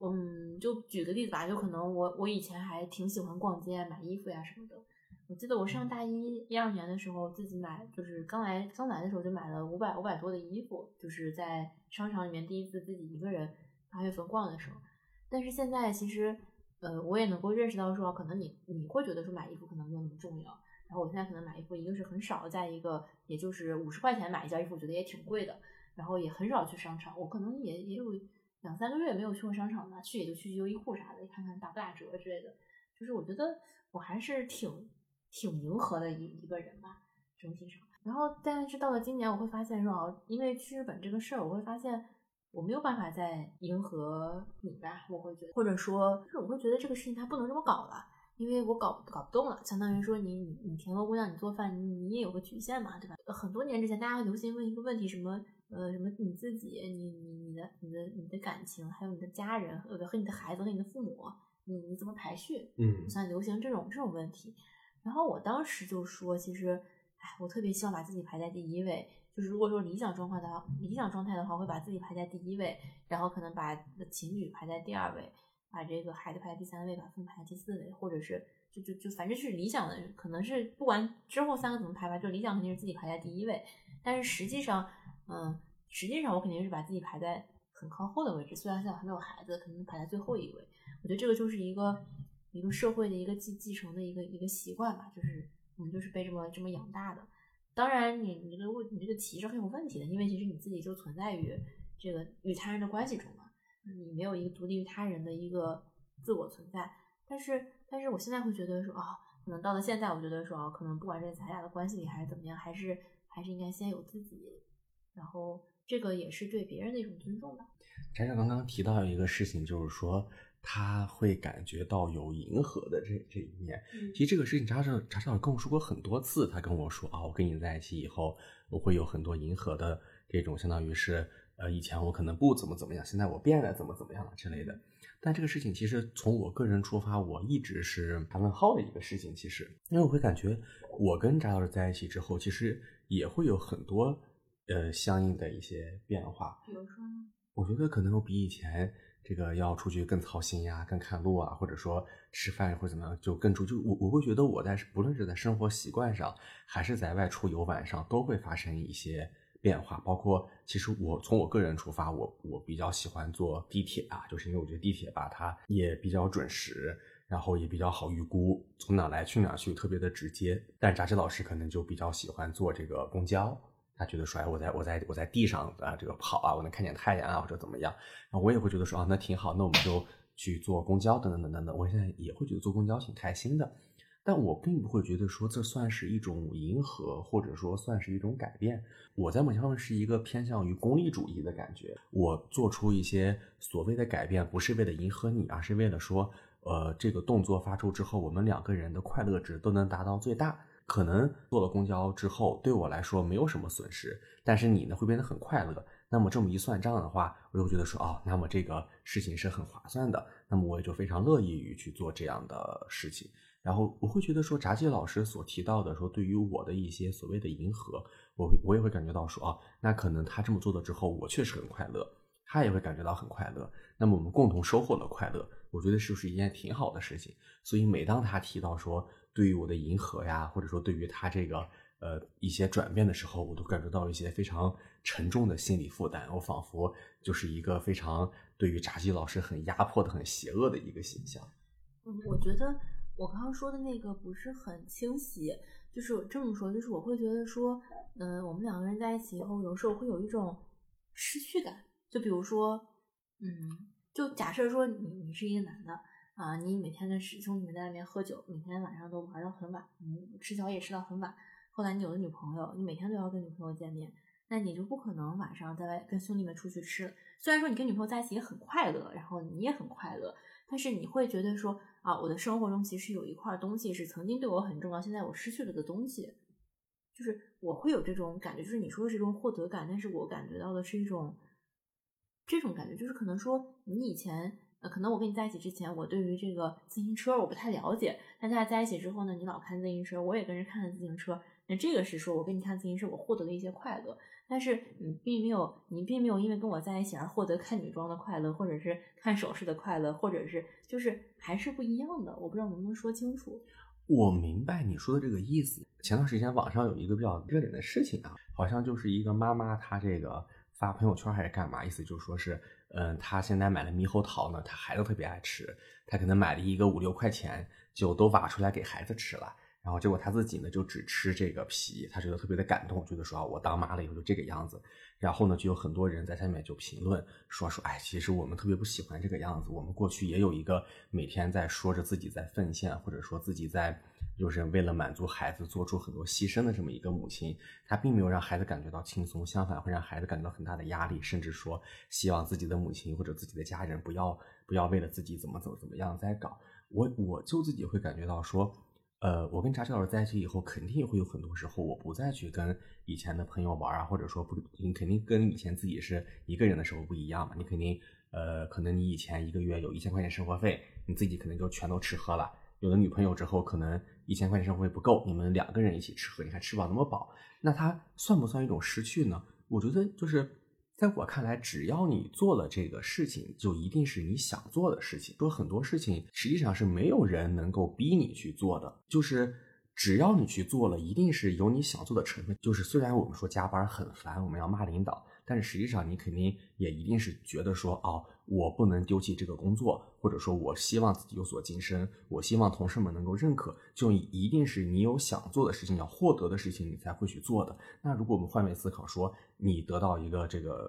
Speaker 2: 嗯，就举个例子吧，就可能我我以前还挺喜欢逛街买衣服呀什么的。我记得我上大一一二年的时候，自己买就是刚来刚来的时候就买了五百五百多的衣服，就是在商场里面第一次自己一个人八月份逛的时候。但是现在其实，呃，我也能够认识到说，可能你你会觉得说买衣服可能没有那么重要。然后我现在可能买衣服，一个是很少，再一个也就是五十块钱买一件衣服，我觉得也挺贵的。然后也很少去商场，我可能也也有两三个月没有去过商场了，去也就去优衣库啥的，看看打不打折之类的。就是我觉得我还是挺挺迎合的一一个人吧，整体上。然后但是到了今年，我会发现说，哦，因为去日本这个事儿，我会发现我没有办法再迎合你吧，我会觉得，或者说，就是我会觉得这个事情它不能这么搞了。因为我搞搞不动了，相当于说你你你田螺姑娘你做饭你你也有个局限嘛，对吧？很多年之前大家流行问一个问题，什么呃什么你自己你你你的你的你的感情，还有你的家人和和你的孩子和你的父母，你你怎么排序？
Speaker 1: 嗯
Speaker 2: 像流行这种这种问题，然后我当时就说，其实哎，我特别希望把自己排在第一位。就是如果说理想状况的话，理想状态的话，会把自己排在第一位，然后可能把情侣排在第二位。把这个孩子排在第三位，把父母排在第四位，或者是就就就反正是理想的，可能是不管之后三个怎么排吧，就理想肯定是自己排在第一位。但是实际上，嗯，实际上我肯定是把自己排在很靠后的位置，虽然现在还没有孩子，可能排在最后一位。我觉得这个就是一个一个社会的一个继继承的一个一个习惯吧，就是我们就是被这么这么养大的。当然你，你这个问你这个题是很有问题的，因为其实你自己就存在于这个与他人的关系中。你没有一个独立于他人的一个自我存在，但是，但是我现在会觉得说，啊、哦，可能到了现在，我觉得说，哦，可能不管是咱俩的关系里还是怎么样，还是还是应该先有自己，然后这个也是对别人的一种尊重吧。
Speaker 1: 翟翟刚刚提到一个事情，就是说他会感觉到有迎合的这这一面。
Speaker 2: 嗯
Speaker 1: 其实这个事情，查查查查跟我说过很多次。他跟我说啊，我跟你在一起以后，我会有很多迎合的这种，相当于是呃，以前我可能不怎么怎么样，现在我变得怎么怎么样了之类的。但这个事情其实从我个人出发，我一直是打问号的一个事情。其实，因为我会感觉我跟翟老师在一起之后，其实也会有很多呃相应的一些变化。
Speaker 2: 比如说呢？
Speaker 1: 我觉得可能我比以前这个要出去更操心呀、更看路啊，或者说吃饭或者怎么样，就更注就我我会觉得我在不论是在生活习惯上，还是在外出游玩上，都会发生一些变化。包括其实我从我个人出发，我我比较喜欢坐地铁啊，就是因为我觉得地铁吧，它也比较准时。然后也比较好预估，从哪来去哪去，特别的直接。但扎志老师可能就比较喜欢坐这个公交，他觉得说，哎，我在我在我在地上啊，这个跑啊，我能看见太阳啊，或者怎么样。然后我也会觉得说，啊，那挺好，那我们就去坐公交，等等等等等。我现在也会觉得坐公交挺开心的，但我并不会觉得说这算是一种迎合，或者说算是一种改变。我在某些方面是一个偏向于功利主义的感觉。我做出一些所谓的改变，不是为了迎合你，而是为了说，呃，这个动作发出之后，我们两个人的快乐值都能达到最大。可能坐了公交之后，对我来说没有什么损失，但是你呢会变得很快乐。那么这么一算账的话，我就觉得说，哦，那么这个事情是很划算的，那么我也就非常乐意于去做这样的事情。然后我会觉得说，炸鸡老师所提到的说，对于我的一些所谓的迎合，我会我也会感觉到说啊，那可能他这么做了之后，我确实很快乐，他也会感觉到很快乐。那么我们共同收获了快乐，我觉得是不是一件挺好的事情？所以每当他提到说对于我的迎合呀，或者说对于他这个呃一些转变的时候，我都感觉到一些非常沉重的心理负担。我仿佛就是一个非常对于炸鸡老师很压迫的、很邪恶的一个形象。
Speaker 2: 嗯，我觉得我刚刚说的那个不是很清晰，就是这么说，就是我会觉得说，嗯、我们两个人在一起以后，有时候会有一种失去感。就比如说，嗯，就假设说你你是一个男的啊，你每天跟师兄弟们在外面喝酒，每天晚上都玩到很晚，嗯，吃宵夜吃到很晚。后来你有了女朋友，你每天都要跟女朋友见面，那你就不可能晚上在外跟兄弟们出去吃。虽然说你跟女朋友在一起也很快乐，然后你也很快乐，但是你会觉得说啊，我的生活中其实有一块东西是曾经对我很重要，现在我失去了的东西，就是我会有这种感觉，就是你说的这种获得感，但是我感觉到的是一种这种感觉，就是可能说你以前。呃，可能我跟你在一起之前，我对于这个自行车我不太了解，但大家在一起之后呢，你老看自行车，我也跟着看看自行车，那这个是说我跟你看自行车，我获得了一些快乐。但是你并没有，你并没有因为跟我在一起而获得看女装的快乐，或者是看首饰的快乐，或者是就是还是不一样的。我不知道能不能说清楚。
Speaker 1: 我明白你说的这个意思。前段时间网上有一个比较热点的事情啊，好像就是一个妈妈她这个发朋友圈还是干嘛，意思就是说是，嗯，她现在买了猕猴桃呢，她孩子特别爱吃，她可能买了一个五六块钱，就都挖出来给孩子吃了。然后结果他自己呢就只吃这个皮，他觉得特别的感动，觉得说啊我当妈了以后就这个样子。然后呢就有很多人在下面就评论说说哎其实我们特别不喜欢这个样子，我们过去也有一个每天在说着自己在奉献，或者说自己在就是为了满足孩子做出很多牺牲的这么一个母亲，她并没有让孩子感觉到轻松，相反会让孩子感到很大的压力，甚至说希望自己的母亲或者自己的家人不要不要为了自己怎么怎么怎么样在搞。我我就自己会感觉到说。呃，我跟炸鸡老师在一起以后，肯定会有很多时候，我不再去跟以前的朋友玩啊，或者说不，你肯定跟以前自己是一个人的时候不一样嘛。你肯定，呃，可能你以前一个月有一千块钱生活费，你自己可能就全都吃喝了。有了女朋友之后，可能一千块钱生活费不够，你们两个人一起吃喝，你还吃不饱那么饱，那它算不算一种失去呢？我觉得就是。在我看来，只要你做了这个事情，就一定是你想做的事情。说很多事情实际上是没有人能够逼你去做的，就是只要你去做了，一定是有你想做的成分。就是虽然我们说加班很烦，我们要骂领导，但是实际上你肯定也一定是觉得说，哦，我不能丢弃这个工作，或者说我希望自己有所晋升，我希望同事们能够认可，就一定是你有想做的事情，要获得的事情，你才会去做的。那如果我们换位思考，说你得到一个这个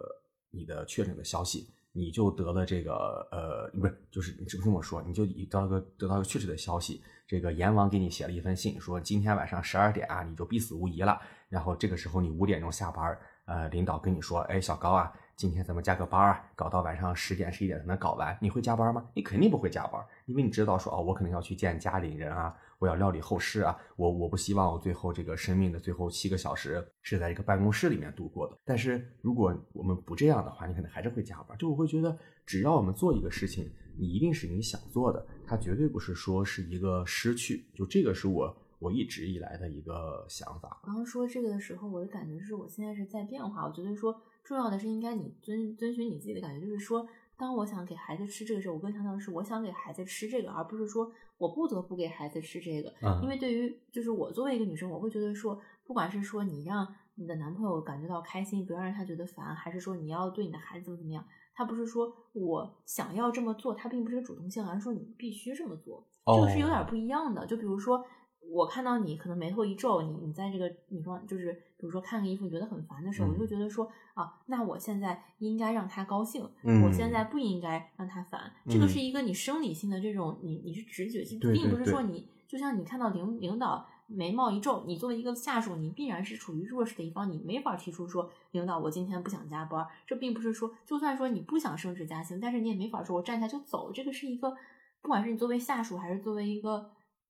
Speaker 1: 你的确诊的消息，你就得了这个呃，不是，就是你这么说，你就得到一个得到一个确切的消息，这个阎王给你写了一封信，说今天晚上十二点啊，你就必死无疑了。然后这个时候你五点钟下班，呃，领导跟你说，哎，小高啊，今天咱们加个班啊，搞到晚上十点十一点才能搞完，你会加班吗？你肯定不会加班，因为你知道说，哦，我可能要去见家里人啊，我要料理后事啊，我我不希望我最后这个生命的最后七个小时是在一个办公室里面度过的。但是如果我们不这样的话，你可能还是会加班。就我会觉得，只要我们做一个事情，你一定是你想做的，它绝对不是说是一个失去。就这个是我我一直以来的一个想法。
Speaker 2: 刚刚说这个的时候，我的感觉是我现在是在变化。我觉得说重要的是应该你遵遵循你自己的感觉，就是说，当我想给孩子吃这个时候，我更强调的是我想给孩子吃这个，而不是说我不得不给孩子吃这个。
Speaker 1: 嗯
Speaker 2: 因为对于就是我作为一个女生，我会觉得说，不管是说你让你的男朋友感觉到开心，不要让他觉得烦，还是说你要对你的孩子怎么怎么样，他不是说我想要这么做，他并不是个主动性，而是说你必须这么做，这个是有点
Speaker 1: 哦
Speaker 2: 不一样的。就比如说。我看到你可能眉头一皱，你你在这个女装就是比如说看个衣服你觉得很烦的时候，
Speaker 1: 嗯
Speaker 2: 我就觉得说啊，那我现在应该让他高兴，
Speaker 1: 嗯
Speaker 2: 我现在不应该让他烦。这个
Speaker 1: 嗯
Speaker 2: 是一个你生理性的这种，你你是直觉，
Speaker 1: 性
Speaker 2: 并不是说你就像你看到领领导眉毛一皱，你作为一个下属，你必然是处于弱势的一方，你没法提出说领导我今天不想加班。这并不是说，就算说你不想升职加薪，但是你也没法说我站起来就走。这个是一个，不管是你作为下属还是作为一个。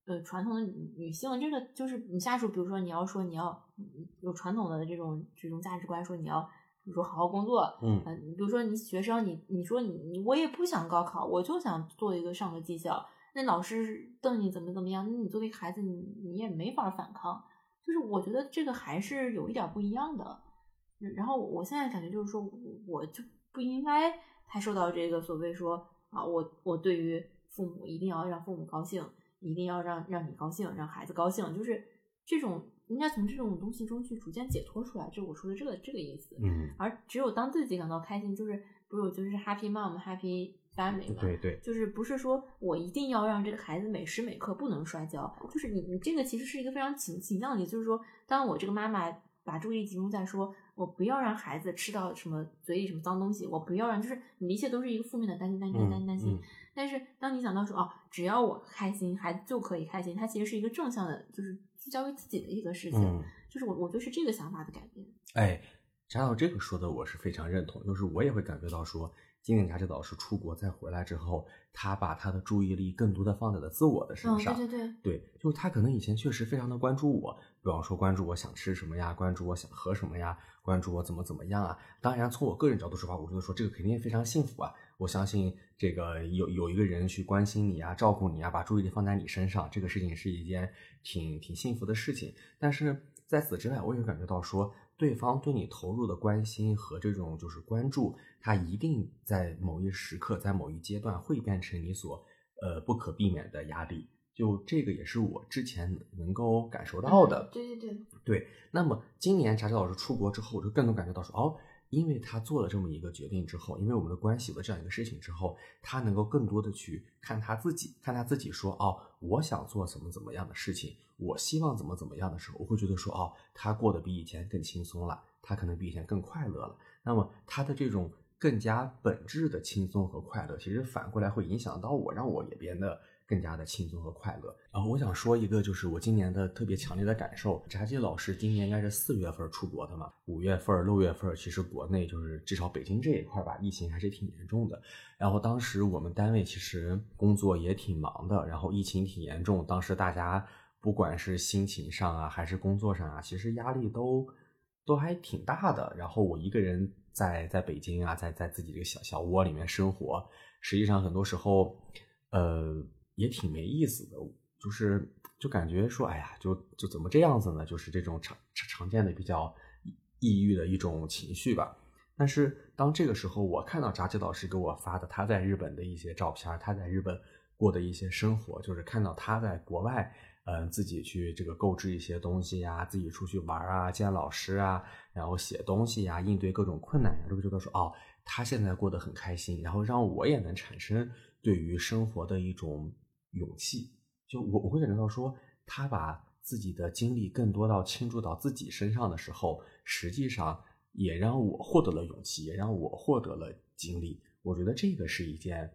Speaker 2: 呃，传统的女女性，这个就是你下属，比如说你要说你要嗯有传统的这种这种价值观，说你要比如说好好工作，
Speaker 1: 嗯
Speaker 2: 呃，比如说你学生，你你说你你我也不想高考，我就想做一个上个技校，那老师瞪你怎么怎么样，那你作为孩子，你你也没法反抗。就是我觉得这个还是有一点不一样的。然后我现在感觉就是说，我就不应该太受到这个所谓说啊，我我对于父母一定要让父母高兴，一定要让让你高兴，让孩子高兴，就是这种应该从这种东西中去逐渐解脱出来。就我说的这个这个意思。
Speaker 1: 嗯。
Speaker 2: 而只有当自己感到开心，就是不是就是 happy mom happy。family 嘛，
Speaker 1: 对对，
Speaker 2: 就是不是说我一定要让这个孩子每时每刻不能摔跤，就是你你这个其实是一个非常倾倾向的，就是说，当我这个妈妈把注意力集中在说我不要让孩子吃到什么嘴里什么脏东西，我不要让，就是你一切都是一个负面的担心担心担心担心。但是当你想到说哦，只要我开心，孩子就可以开心，它其实是一个正向的，就是聚焦于自己的一个事情。就是我我就是这个想法的改变。
Speaker 1: 哎，查到这个说的我是非常认同，就是我也会感觉到说。今年家这老师出国再回来之后，他把他的注意力更多的放在了自我的身上。
Speaker 2: 对对
Speaker 1: 对，对，就他可能以前确实非常的关注我，比方说关注我想吃什么呀，关注我想喝什么呀，关注我怎么怎么样啊。当然，从我个人角度出发，我觉得说这个肯定非常幸福啊。我相信这个有有一个人去关心你啊，照顾你啊，把注意力放在你身上，这个事情是一件挺挺幸福的事情。但是在此之外，我也感觉到说。对方对你投入的关心和这种就是关注，他一定在某一时刻，在某一阶段会变成你所呃不可避免的压力。就这个也是我之前能够感受到的。
Speaker 2: 对对对。
Speaker 1: 对，那么今年查查老师出国之后，我就更能感觉到说哦。因为他做了这么一个决定之后，因为我们的关系有了这样一个事情之后，他能够更多的去看他自己，看他自己说哦，我想做怎么怎么样的事情，我希望怎么怎么样的时候，我会觉得说哦，他过得比以前更轻松了，他可能比以前更快乐了。那么他的这种更加本质的轻松和快乐，其实反过来会影响到我，让我也变得。更加的轻松和快乐。然后我想说一个，就是我今年的特别强烈的感受。炸鸡老师今年应该是四月份出国的嘛，五月份、六月份，其实国内就是至少北京这一块吧，疫情还是挺严重的。然后当时我们单位其实工作也挺忙的，然后疫情挺严重，当时大家不管是心情上啊，还是工作上啊，其实压力都都还挺大的。然后我一个人在在北京啊，在在自己这个小小窝里面生活，实际上很多时候，呃。也挺没意思的，就是就感觉说，哎呀，就就怎么这样子呢？就是这种常常见的比较抑郁的一种情绪吧。但是当这个时候，我看到扎基老师给我发的他在日本的一些照片，他在日本过的一些生活，就是看到他在国外，嗯，自己去这个购置一些东西呀，自己出去玩啊，见老师啊，然后写东西呀，应对各种困难呀，就会觉得说，哦，他现在过得很开心，然后让我也能产生对于生活的一种。勇气，就我我会感觉到说，他把自己的精力更多到倾注到自己身上的时候，实际上也让我获得了勇气，也让我获得了精力。我觉得这个是一件，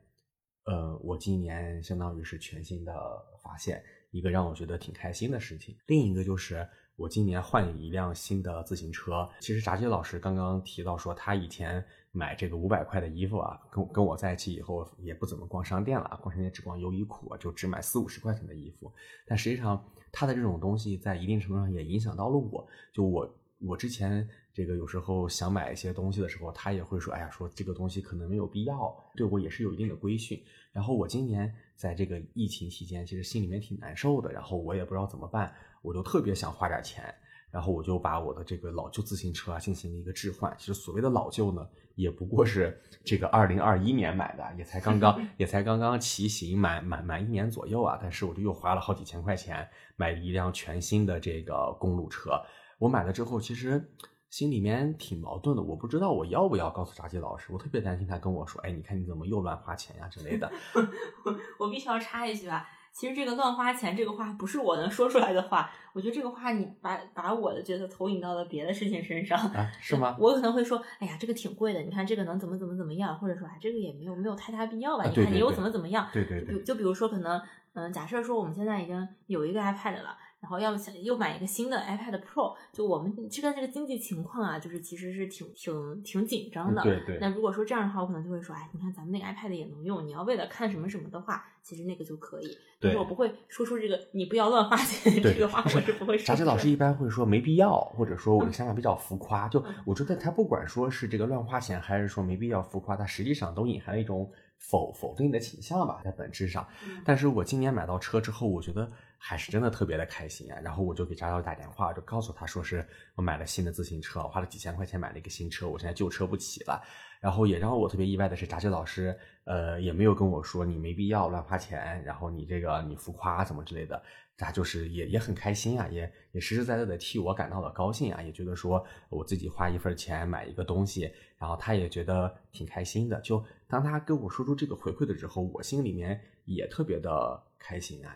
Speaker 1: 呃，我今年相当于是全新的发现，一个让我觉得挺开心的事情。另一个就是我今年换了一辆新的自行车。其实炸鸡老师刚刚提到说，他以前。买这个五百块的衣服啊，跟跟我在一起以后也不怎么逛商店了，逛商店只逛优衣库，就只买四五十块钱的衣服。但实际上，他的这种东西在一定程度上也影响到了我。就我我之前这个有时候想买一些东西的时候，他也会说：“哎呀，说这个东西可能没有必要。”对我也是有一定的规训。然后我今年在这个疫情期间，其实心里面挺难受的，然后我也不知道怎么办，我就特别想花点钱。然后我就把我的这个老旧自行车啊进行了一个置换。其实所谓的老旧呢，也不过是这个二零二一年买的，也才刚刚 也才刚刚骑行满满满一年左右啊。但是我就又花了好几千块钱买了一辆全新的这个公路车。我买了之后，其实心里面挺矛盾的。我不知道我要不要告诉炸鸡老师，我特别担心他跟我说：“哎，你看你怎么又乱花钱呀之类的。”
Speaker 2: 我必须要插一句啊。其实这个乱花钱这个话不是我能说出来的话，我觉得这个话你把把我的角色投影到了别的事情身上，
Speaker 1: 是吗？
Speaker 2: 我可能会说，哎呀，这个挺贵的，你看这个能怎么怎么怎么样，或者说，哎，这个也没有没有太大必要吧？你看你又怎么怎么样？
Speaker 1: 对对对。
Speaker 2: 就就比如说，可能嗯，假设说我们现在已经有一个 iPad 了。然后要想又买一个新的 iPad Pro，就我们这个这个经济情况啊，就是其实是挺挺挺紧张的。
Speaker 1: 对对。
Speaker 2: 那如果说这样的话，我可能就会说，哎，你看咱们那个 iPad 也能用，你要为了看什么什么的话，其实那个就可以。但是我不会说出这个你不要乱花钱这个话，我是不会说。
Speaker 1: 扎西老师一般会说没必要，或者说我的想法比较浮夸。就我觉得他不管说是这个乱花钱，还是说没必要浮夸，他实际上都隐含了一种。否否定的倾向吧，在本质上。
Speaker 2: 嗯
Speaker 1: 但是我今年买到车之后，我觉得还是真的特别的开心啊。然后我就给扎导打电话，就告诉他说是我买了新的自行车，花了几千块钱买了一个新车，我现在旧车不骑了。然后也让我特别意外的是，扎志老师呃也没有跟我说你没必要乱花钱，然后你这个你浮夸怎么之类的。他就是也也很开心啊，也也实实在在的替我感到了高兴啊，也觉得说我自己花一份钱买一个东西，然后他也觉得挺开心的。就当他跟我说出这个回馈的时候，我心里面也特别的开心啊。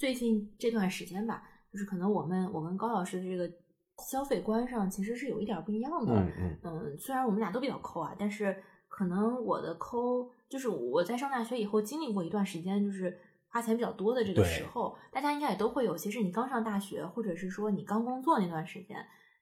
Speaker 2: 最近这段时间吧，就是可能我们我跟高老师的这个消费观上其实是有一点不一样的。
Speaker 1: 嗯嗯
Speaker 2: 嗯，虽然我们俩都比较抠啊，但是可能我的抠就是我在上大学以后经历过一段时间，就是花钱比较多的这个时候，大家应该也都会有。其实你刚上大学，或者是说你刚工作那段时间，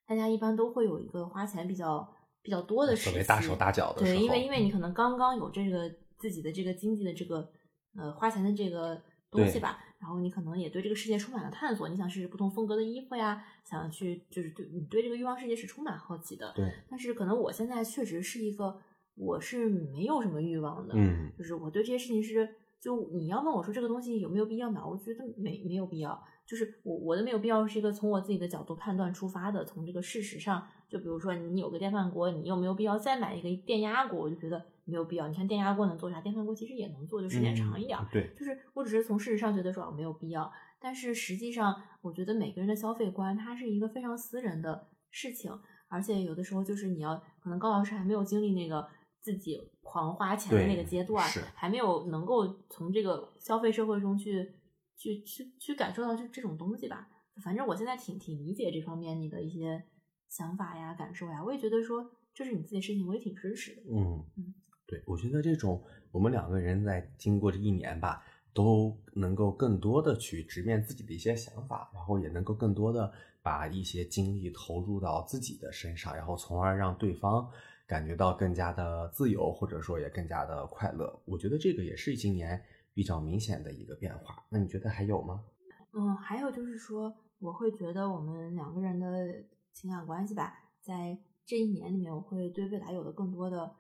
Speaker 2: 大家一般都会有一个花钱比较比较多的时期，
Speaker 1: 特别大手大脚的时候，
Speaker 2: 对，因为因为你可能刚刚有这个自己的这个经济的这个呃花钱的这个东西吧，然后你可能也对这个世界充满了探索，你想试试不同风格的衣服呀，想去就是对你对这个欲望世界是充满好奇的。
Speaker 1: 对，
Speaker 2: 但是可能我现在确实是一个我是没有什么欲望的，
Speaker 1: 嗯
Speaker 2: 就是我对这些事情是，就你要问我说这个东西有没有必要买，我觉得没没有必要。就是我我的没有必要是一个从我自己的角度判断出发的，从这个事实上，就比如说你有个电饭锅，你有没有必要再买一个电压锅？我就觉得没有必要。你看电压锅能做啥？电饭锅其实也能做，就时间长一点
Speaker 1: 对，
Speaker 2: 就是我只是从事实上觉得说啊没有必要，但是实际上我觉得每个人的消费观它是一个非常私人的事情，而且有的时候就是你要可能高老师还没有经历那个自己狂花钱的那个阶段
Speaker 1: 是，
Speaker 2: 还没有能够从这个消费社会中去去去去感受到这这种东西吧。反正我现在挺挺理解这方面你的一些想法呀、感受呀，我也觉得说这是你自己的事情，我也挺支持的。
Speaker 1: 嗯
Speaker 2: 嗯，
Speaker 1: 对，我觉得这种我们两个人在经过这一年吧，都能够更多的去直面自己的一些想法，然后也能够更多的把一些精力投入到自己的身上，然后从而让对方感觉到更加的自由，或者说也更加的快乐。我觉得这个也是今年比较明显的一个变化。那你觉得还有吗？
Speaker 2: 嗯，还有就是说，我会觉得我们两个人的情感关系吧，在这一年里面，我会对未来有了更多的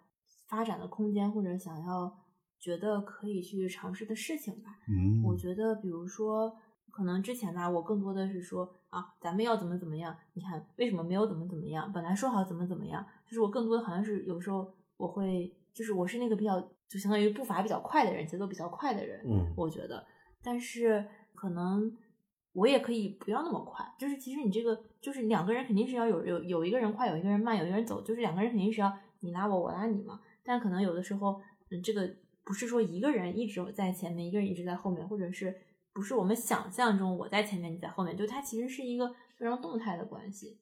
Speaker 2: 发展的空间，或者想要觉得可以去尝试的事情吧。
Speaker 1: 嗯
Speaker 2: 我觉得，比如说，可能之前吧，我更多的是说啊，咱们要怎么怎么样？你看，为什么没有怎么怎么样？本来说好怎么怎么样，就是我更多的好像是有时候我会，就是我是那个比较，就相当于步伐比较快的人，节奏比较快的人。
Speaker 1: 嗯
Speaker 2: 我觉得，但是可能我也可以不要那么快。就是其实你这个，就是两个人肯定是要有有有一个人快，有一个人慢，有一个人走，就是两个人肯定是要你拉我，我拉你嘛。但可能有的时候，嗯，这个不是说一个人一直在前面，一个人一直在后面，或者是不是我们想象中我在前面，你在后面，就它其实是一个非常动态的关系。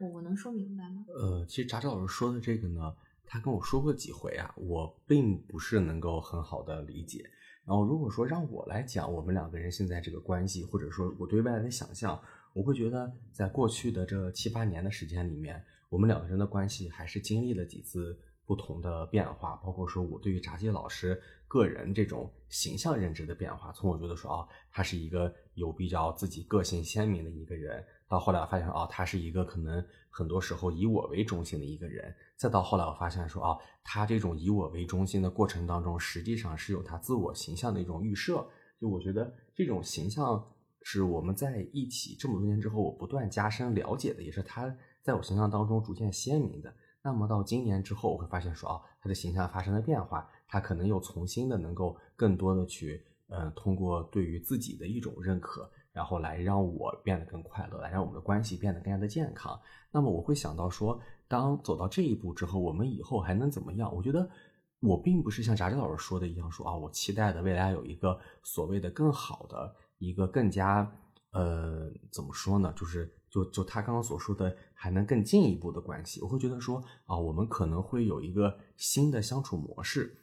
Speaker 2: 我我能说明白吗？
Speaker 1: 呃，其实扎扎老师说的这个呢，他跟我说过几回啊，我并不是能够很好的理解。然后如果说让我来讲我们两个人现在这个关系，或者说我对未来的想象，我会觉得在过去的这七八年的时间里面，我们两个人的关系还是经历了几次不同的变化，包括说我对于炸鸡老师个人这种形象认知的变化，从我觉得说哦，他是一个有比较自己个性鲜明的一个人，到后来我发现哦，他是一个可能很多时候以我为中心的一个人，再到后来我发现说哦，他这种以我为中心的过程当中，实际上是有他自我形象的一种预设。就我觉得这种形象是我们在一起这么多年之后，我不断加深了解的，也是他在我形象当中逐渐鲜明的。那么到今年之后，我会发现说，哦，他的形象发生了变化，他可能又重新的能够更多的去，呃，通过对于自己的一种认可，然后来让我变得更快乐，来让我们的关系变得更加的健康。那么我会想到说，当走到这一步之后，我们以后还能怎么样？我觉得我并不是像炸鸡老师说的一样说啊，我期待的未来有一个所谓的更好的一个更加呃怎么说呢？就是就就他刚刚所说的还能更进一步的关系，我会觉得说啊，我们可能会有一个新的相处模式，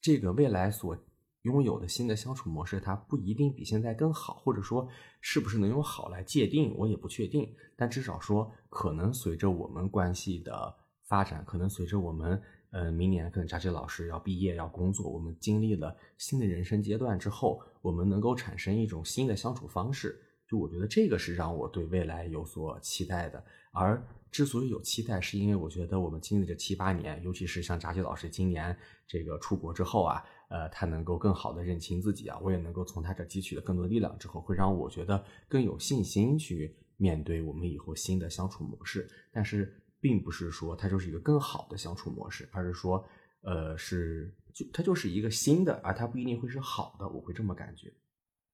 Speaker 1: 这个未来所拥有的新的相处模式，它不一定比现在更好，或者说是不是能用好来界定，我也不确定。但至少说，可能随着我们关系的发展，可能随着我们呃明年可能扎志老师要毕业要工作，我们经历了新的人生阶段之后，我们能够产生一种新的相处方式。就我觉得这个是让我对未来有所期待的。而之所以有期待，是因为我觉得我们经历这七八年，尤其是像扎基老师今年这个出国之后啊，呃，他能够更好的认清自己啊，我也能够从他这汲取了更多的力量之后，会让我觉得更有信心去面对我们以后新的相处模式。但是，并不是说它就是一个更好的相处模式，而是说，呃，是就它就是一个新的，而它不一定会是好的，我会这么感觉。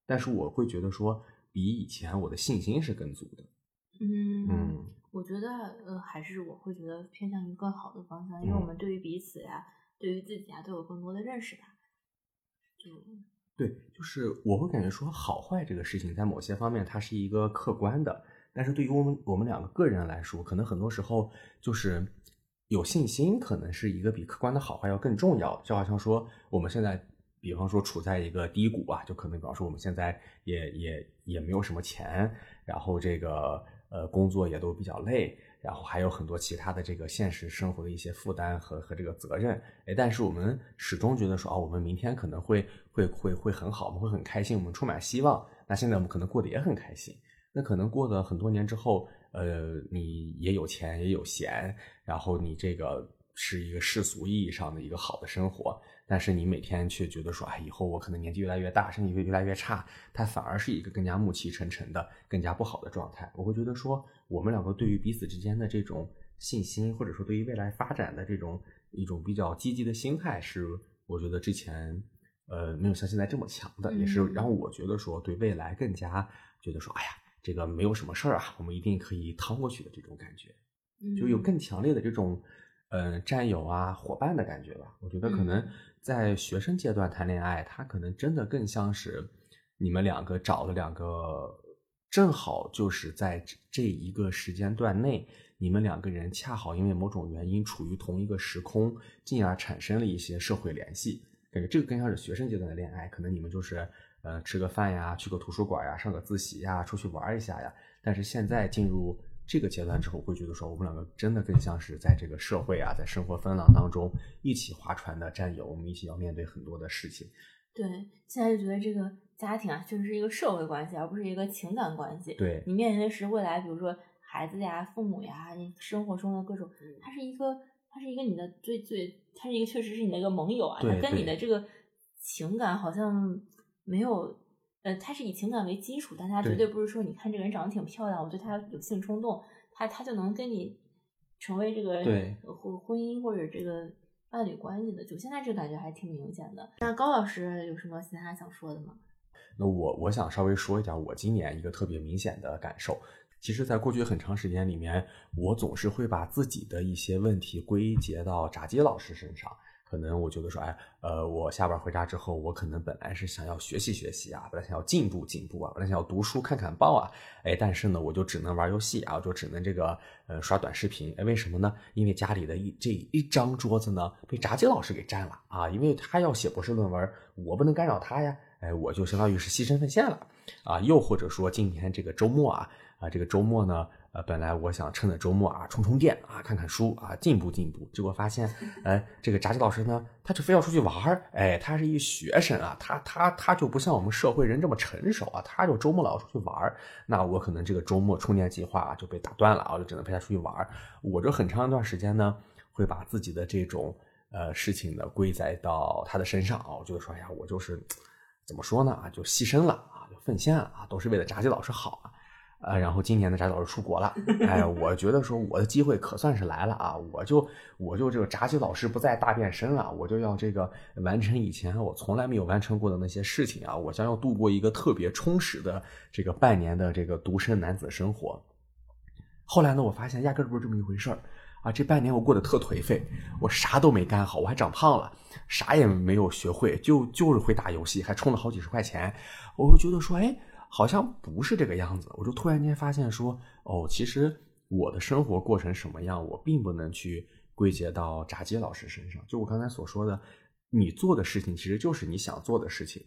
Speaker 1: 但是我会觉得说，比以前我的信心是更足的。
Speaker 2: 嗯
Speaker 1: 嗯，
Speaker 2: 我觉得呃，还是我会觉得偏向于更好的方向，因为我们对于彼此呀，对于自己啊，都有更多的认识吧。就
Speaker 1: 对，就是我会感觉说好坏这个事情，在某些方面它是一个客观的，但是对于我们我们两个个人来说，可能很多时候就是有信心，可能是一个比客观的好坏要更重要。就好像说我们现在，比方说处在一个低谷啊，就可能比方说我们现在也也也没有什么钱，然后这个呃工作也都比较累。然后还有很多其他的这个现实生活的一些负担和和这个责任，哎，但是我们始终觉得说，哦，我们明天可能会会会会很好，我们会很开心，我们充满希望。那现在我们可能过得也很开心，那可能过了很多年之后，呃，你也有钱也有闲，然后你这个是一个世俗意义上的一个好的生活。但是你每天却觉得说，哎，以后我可能年纪越来越大，身体越越来越差，它反而是一个更加暮气沉沉的、更加不好的状态。我会觉得说，我们两个对于彼此之间的这种信心，或者说对于未来发展的这种一种比较积极的心态，是我觉得之前呃没有像现在这么强的，也是让我觉得说对未来更加觉得说，哎呀，这个没有什么事儿啊，我们一定可以趟过去的这种感觉，就有更强烈的这种呃战友啊、伙伴的感觉吧。我觉得可能。在学生阶段谈恋爱，他可能真的更像是你们两个找了两个，正好就是在这一个时间段内，你们两个人恰好因为某种原因处于同一个时空，进而产生了一些社会联系。感觉这个更像是学生阶段的恋爱，可能你们就是呃吃个饭呀，去个图书馆呀，上个自习呀，出去玩一下呀。但是现在进入。这个阶段之后，会觉得说，我们两个真的更像是在这个社会啊，在生活风浪当中一起划船的战友，我们一起要面对很多的事情。
Speaker 2: 对，现在就觉得这个家庭啊，就是一个社会关系，而不是一个情感关系。
Speaker 1: 对，
Speaker 2: 你面临的是未来，比如说孩子呀、父母呀，你生活中的各种，它是一个，它是一个你的最最，它是一个确实是你的一个盟友啊，它跟你的这个情感好像没有。呃，他是以情感为基础，但他绝对不是说，你看这个人长得挺漂亮，我对他有性冲动，他他就能跟你成为这个婚婚姻或者这个伴侣关系的。就现在这感觉还挺明显的。那高老师有什么其他想说的吗？
Speaker 1: 那我我想稍微说一点，我今年一个特别明显的感受，其实，在过去很长时间里面，我总是会把自己的一些问题归结到炸鸡老师身上。可能我觉得说，哎，呃，我下班回家之后，我可能本来是想要学习学习啊，本来想要进步进步啊，本来想要读书看看报啊，哎，但是呢，我就只能玩游戏啊，我就只能这个呃刷短视频，哎，为什么呢？因为家里的一这一张桌子呢被炸鸡老师给占了啊，因为他要写博士论文，我不能干扰他呀，哎，我就相当于是牺牲奉献了啊，又或者说今天这个周末啊，啊，这个周末呢。呃，本来我想趁着周末啊充充电啊，看看书啊，进步进步。结果发现，哎，这个炸鸡老师呢，他就非要出去玩儿。哎，他是一学生啊，他他他就不像我们社会人这么成熟啊，他就周末老要出去玩儿。那我可能这个周末充电计划就被打断了啊，我就只能陪他出去玩儿。我这很长一段时间呢，会把自己的这种呃事情呢归在到他的身上啊。我觉得说，呀，我就是怎么说呢啊，就牺牲了啊，就奉献了啊，都是为了炸鸡老师好啊。呃，然后今年的翟老师出国了，哎，我觉得说我的机会可算是来了啊！我就我就这个炸鸡老师不再大变身了，我就要这个完成以前我从来没有完成过的那些事情啊！我将要度过一个特别充实的这个半年的这个独身男子生活。后来呢，我发现压根儿不是这么一回事儿啊！这半年我过得特颓废，我啥都没干好，我还长胖了，啥也没有学会，就就是会打游戏，还充了好几十块钱。我就觉得说，哎。好像不是这个样子，我就突然间发现说，哦，其实我的生活过成什么样，我并不能去归结到炸鸡老师身上。就我刚才所说的，你做的事情其实就是你想做的事情，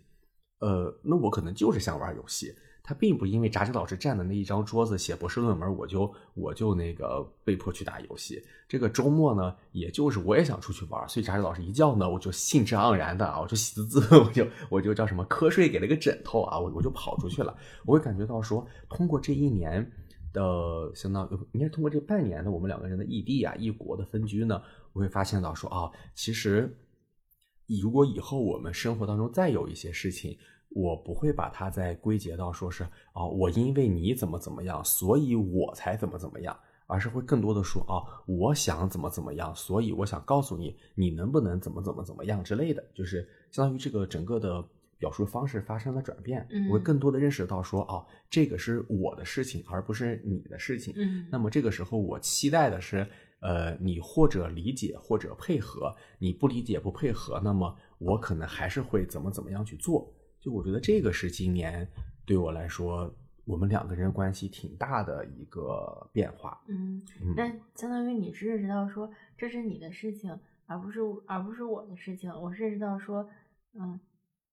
Speaker 1: 呃，那我可能就是想玩游戏。他并不因为炸鸡老师站的那一张桌子写博士论文，我就我就那个被迫去打游戏。这个周末呢，也就是我也想出去玩，所以炸鸡老师一叫呢，我就兴致盎然的啊，我就喜滋滋，我就我就叫什么瞌睡给了个枕头啊，我我就跑出去了。我会感觉到说，通过这一年的相当于应该通过这半年的我们两个人的异地啊、异国的分居呢，我会发现到说啊，其实如果以后我们生活当中再有一些事情。我不会把它再归结到说是啊，我因为你怎么怎么样，所以我才怎么怎么样，而是会更多的说啊，我想怎么怎么样，所以我想告诉你，你能不能怎么怎么怎么样之类的，就是相当于这个整个的表述方式发生了转变，我会更多的认识到说啊，这个是我的事情，而不是你的事情。
Speaker 2: 嗯，
Speaker 1: 那么这个时候我期待的是，呃，你或者理解或者配合，你不理解不配合，那么我可能还是会怎么怎么样去做。就我觉得这个是今年对我来说，我们两个人关系挺大的一个变化。
Speaker 2: 嗯，那相当于你是认识到说这是你的事情，而不是而不是我的事情。我认识到说，嗯，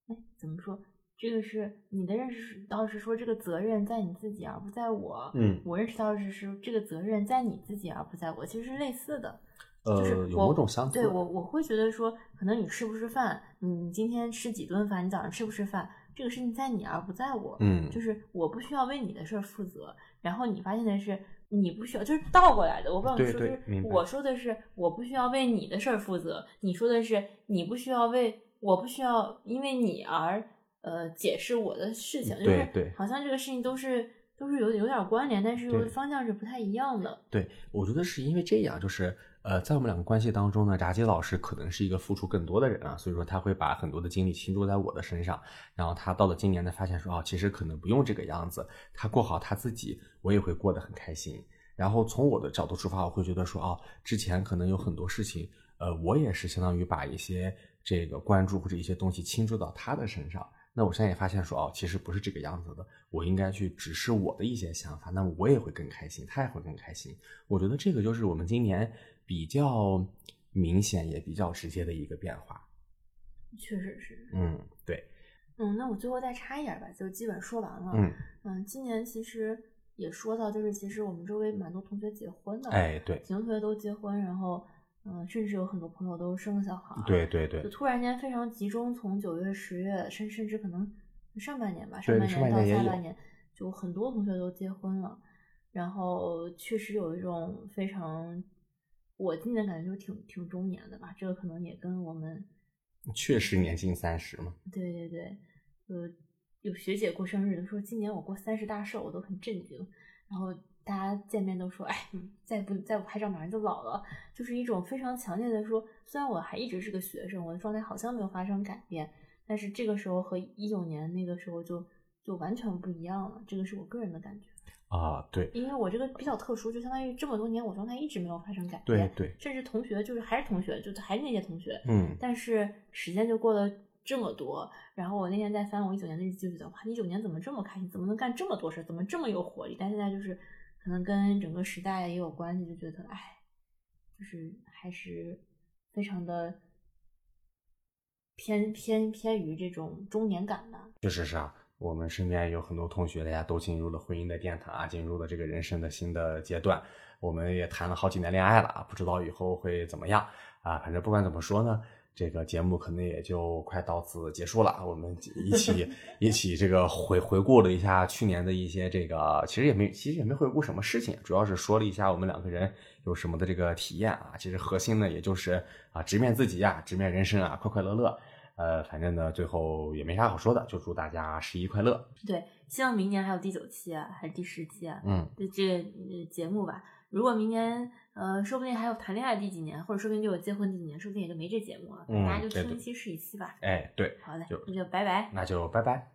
Speaker 2: 哎，怎么说？这个是你的认识到是说这个责任在你自己而不在我。
Speaker 1: 嗯，
Speaker 2: 我认识到是是这个责任在你自己而不在我，其实是类似的。
Speaker 1: 呃，有某种相
Speaker 2: 似。对我，我会觉得说，可能你吃不吃饭，你今天吃几顿饭，你早上吃不吃饭，这个事情在你而不在我。
Speaker 1: 嗯，
Speaker 2: 就是我不需要为你的事儿负责，然后你发现的是你不需要，就是倒过来的。我不知道你说是，我说的是我不需要为你的事儿负责，你说的是你不需要为我不需要因为你而呃解释我的事情，就是好像这个事情都是都是有有点关联，但是方向是不太一样的。
Speaker 1: 对，我觉得是因为这样，就是。呃，在我们两个关系当中呢，炸鸡老师可能是一个付出更多的人啊，所以说他会把很多的精力倾注在我的身上。然后他到了今年呢，发现说啊，其实可能不用这个样子，他过好他自己，我也会过得很开心。然后从我的角度出发，我会觉得说啊，之前可能有很多事情，呃，我也是相当于把一些这个关注或者一些东西倾注到他的身上。那我现在也发现说哦，其实不是这个样子的，我应该去直视我的一些想法，那我也会更开心，他也会更开心。我觉得这个就是我们今年。比较明显也比较直接的一个变化，
Speaker 2: 确实是。
Speaker 1: 嗯，对。
Speaker 2: 嗯，那我最后再插一点吧，就基本说完了。
Speaker 1: 嗯
Speaker 2: 嗯，今年其实也说到，就是其实我们周围蛮多同学结婚的。
Speaker 1: 哎，对。
Speaker 2: 几个同学都结婚，然后嗯，甚至有很多朋友都生了小孩。
Speaker 1: 对对对。
Speaker 2: 就突然间非常集中，从九月、十月，甚甚至可能上半年吧，上
Speaker 1: 半
Speaker 2: 年到下半年，就很多同学都结婚了。然后确实有一种非常。我今年感觉就挺挺中年的吧，这个可能也跟我们
Speaker 1: 确实年近三十嘛。
Speaker 2: 对对对，呃，有学姐过生日的说今年我过三十大寿，我都很震惊。然后大家见面都说，哎，再不再不拍照马上就老了，就是一种非常强烈的说，虽然我还一直是个学生，我的状态好像没有发生改变，但是这个时候和一九年那个时候就就完全不一样了。这个是我个人的感觉。
Speaker 1: 啊，对，
Speaker 2: 因为我这个比较特殊，就相当于这么多年我状态一直没有发生改
Speaker 1: 变，对对，
Speaker 2: 甚至同学就是还是同学，就还是那些同学，
Speaker 1: 嗯，
Speaker 2: 但是时间就过了这么多，然后我那天在翻我一九年的日记，就觉得哇，一九年怎么这么开心，怎么能干这么多事，怎么这么有活力？但现在就是可能跟整个时代也有关系，就觉得哎，就是还是非常的偏偏偏于这种中年感吧，
Speaker 1: 确实是啊。我们身边有很多同学，大家都进入了婚姻的殿堂啊，进入了这个人生的新的阶段。我们也谈了好几年恋爱了啊，不知道以后会怎么样啊。反正不管怎么说呢，这个节目可能也就快到此结束了。我们一起 一起这个回回顾了一下去年的一些这个，其实也没其实也没回顾什么事情，主要是说了一下我们两个人有什么的这个体验啊。其实核心呢，也就是啊，直面自己呀，直面人生啊，快快乐乐。呃，反正呢，最后也没啥好说的，就祝大家十一快乐。
Speaker 2: 对，希望明年还有第九期啊，还是第十期啊？
Speaker 1: 嗯，
Speaker 2: 这个节目吧。如果明年，呃，说不定还有谈恋爱第几年，或者说不定就有结婚第几年，说不定也就没这节目了。大家就听一期是一期吧。
Speaker 1: 哎，对，
Speaker 2: 好嘞，
Speaker 1: 就
Speaker 2: 那就拜拜。
Speaker 1: 那就拜拜。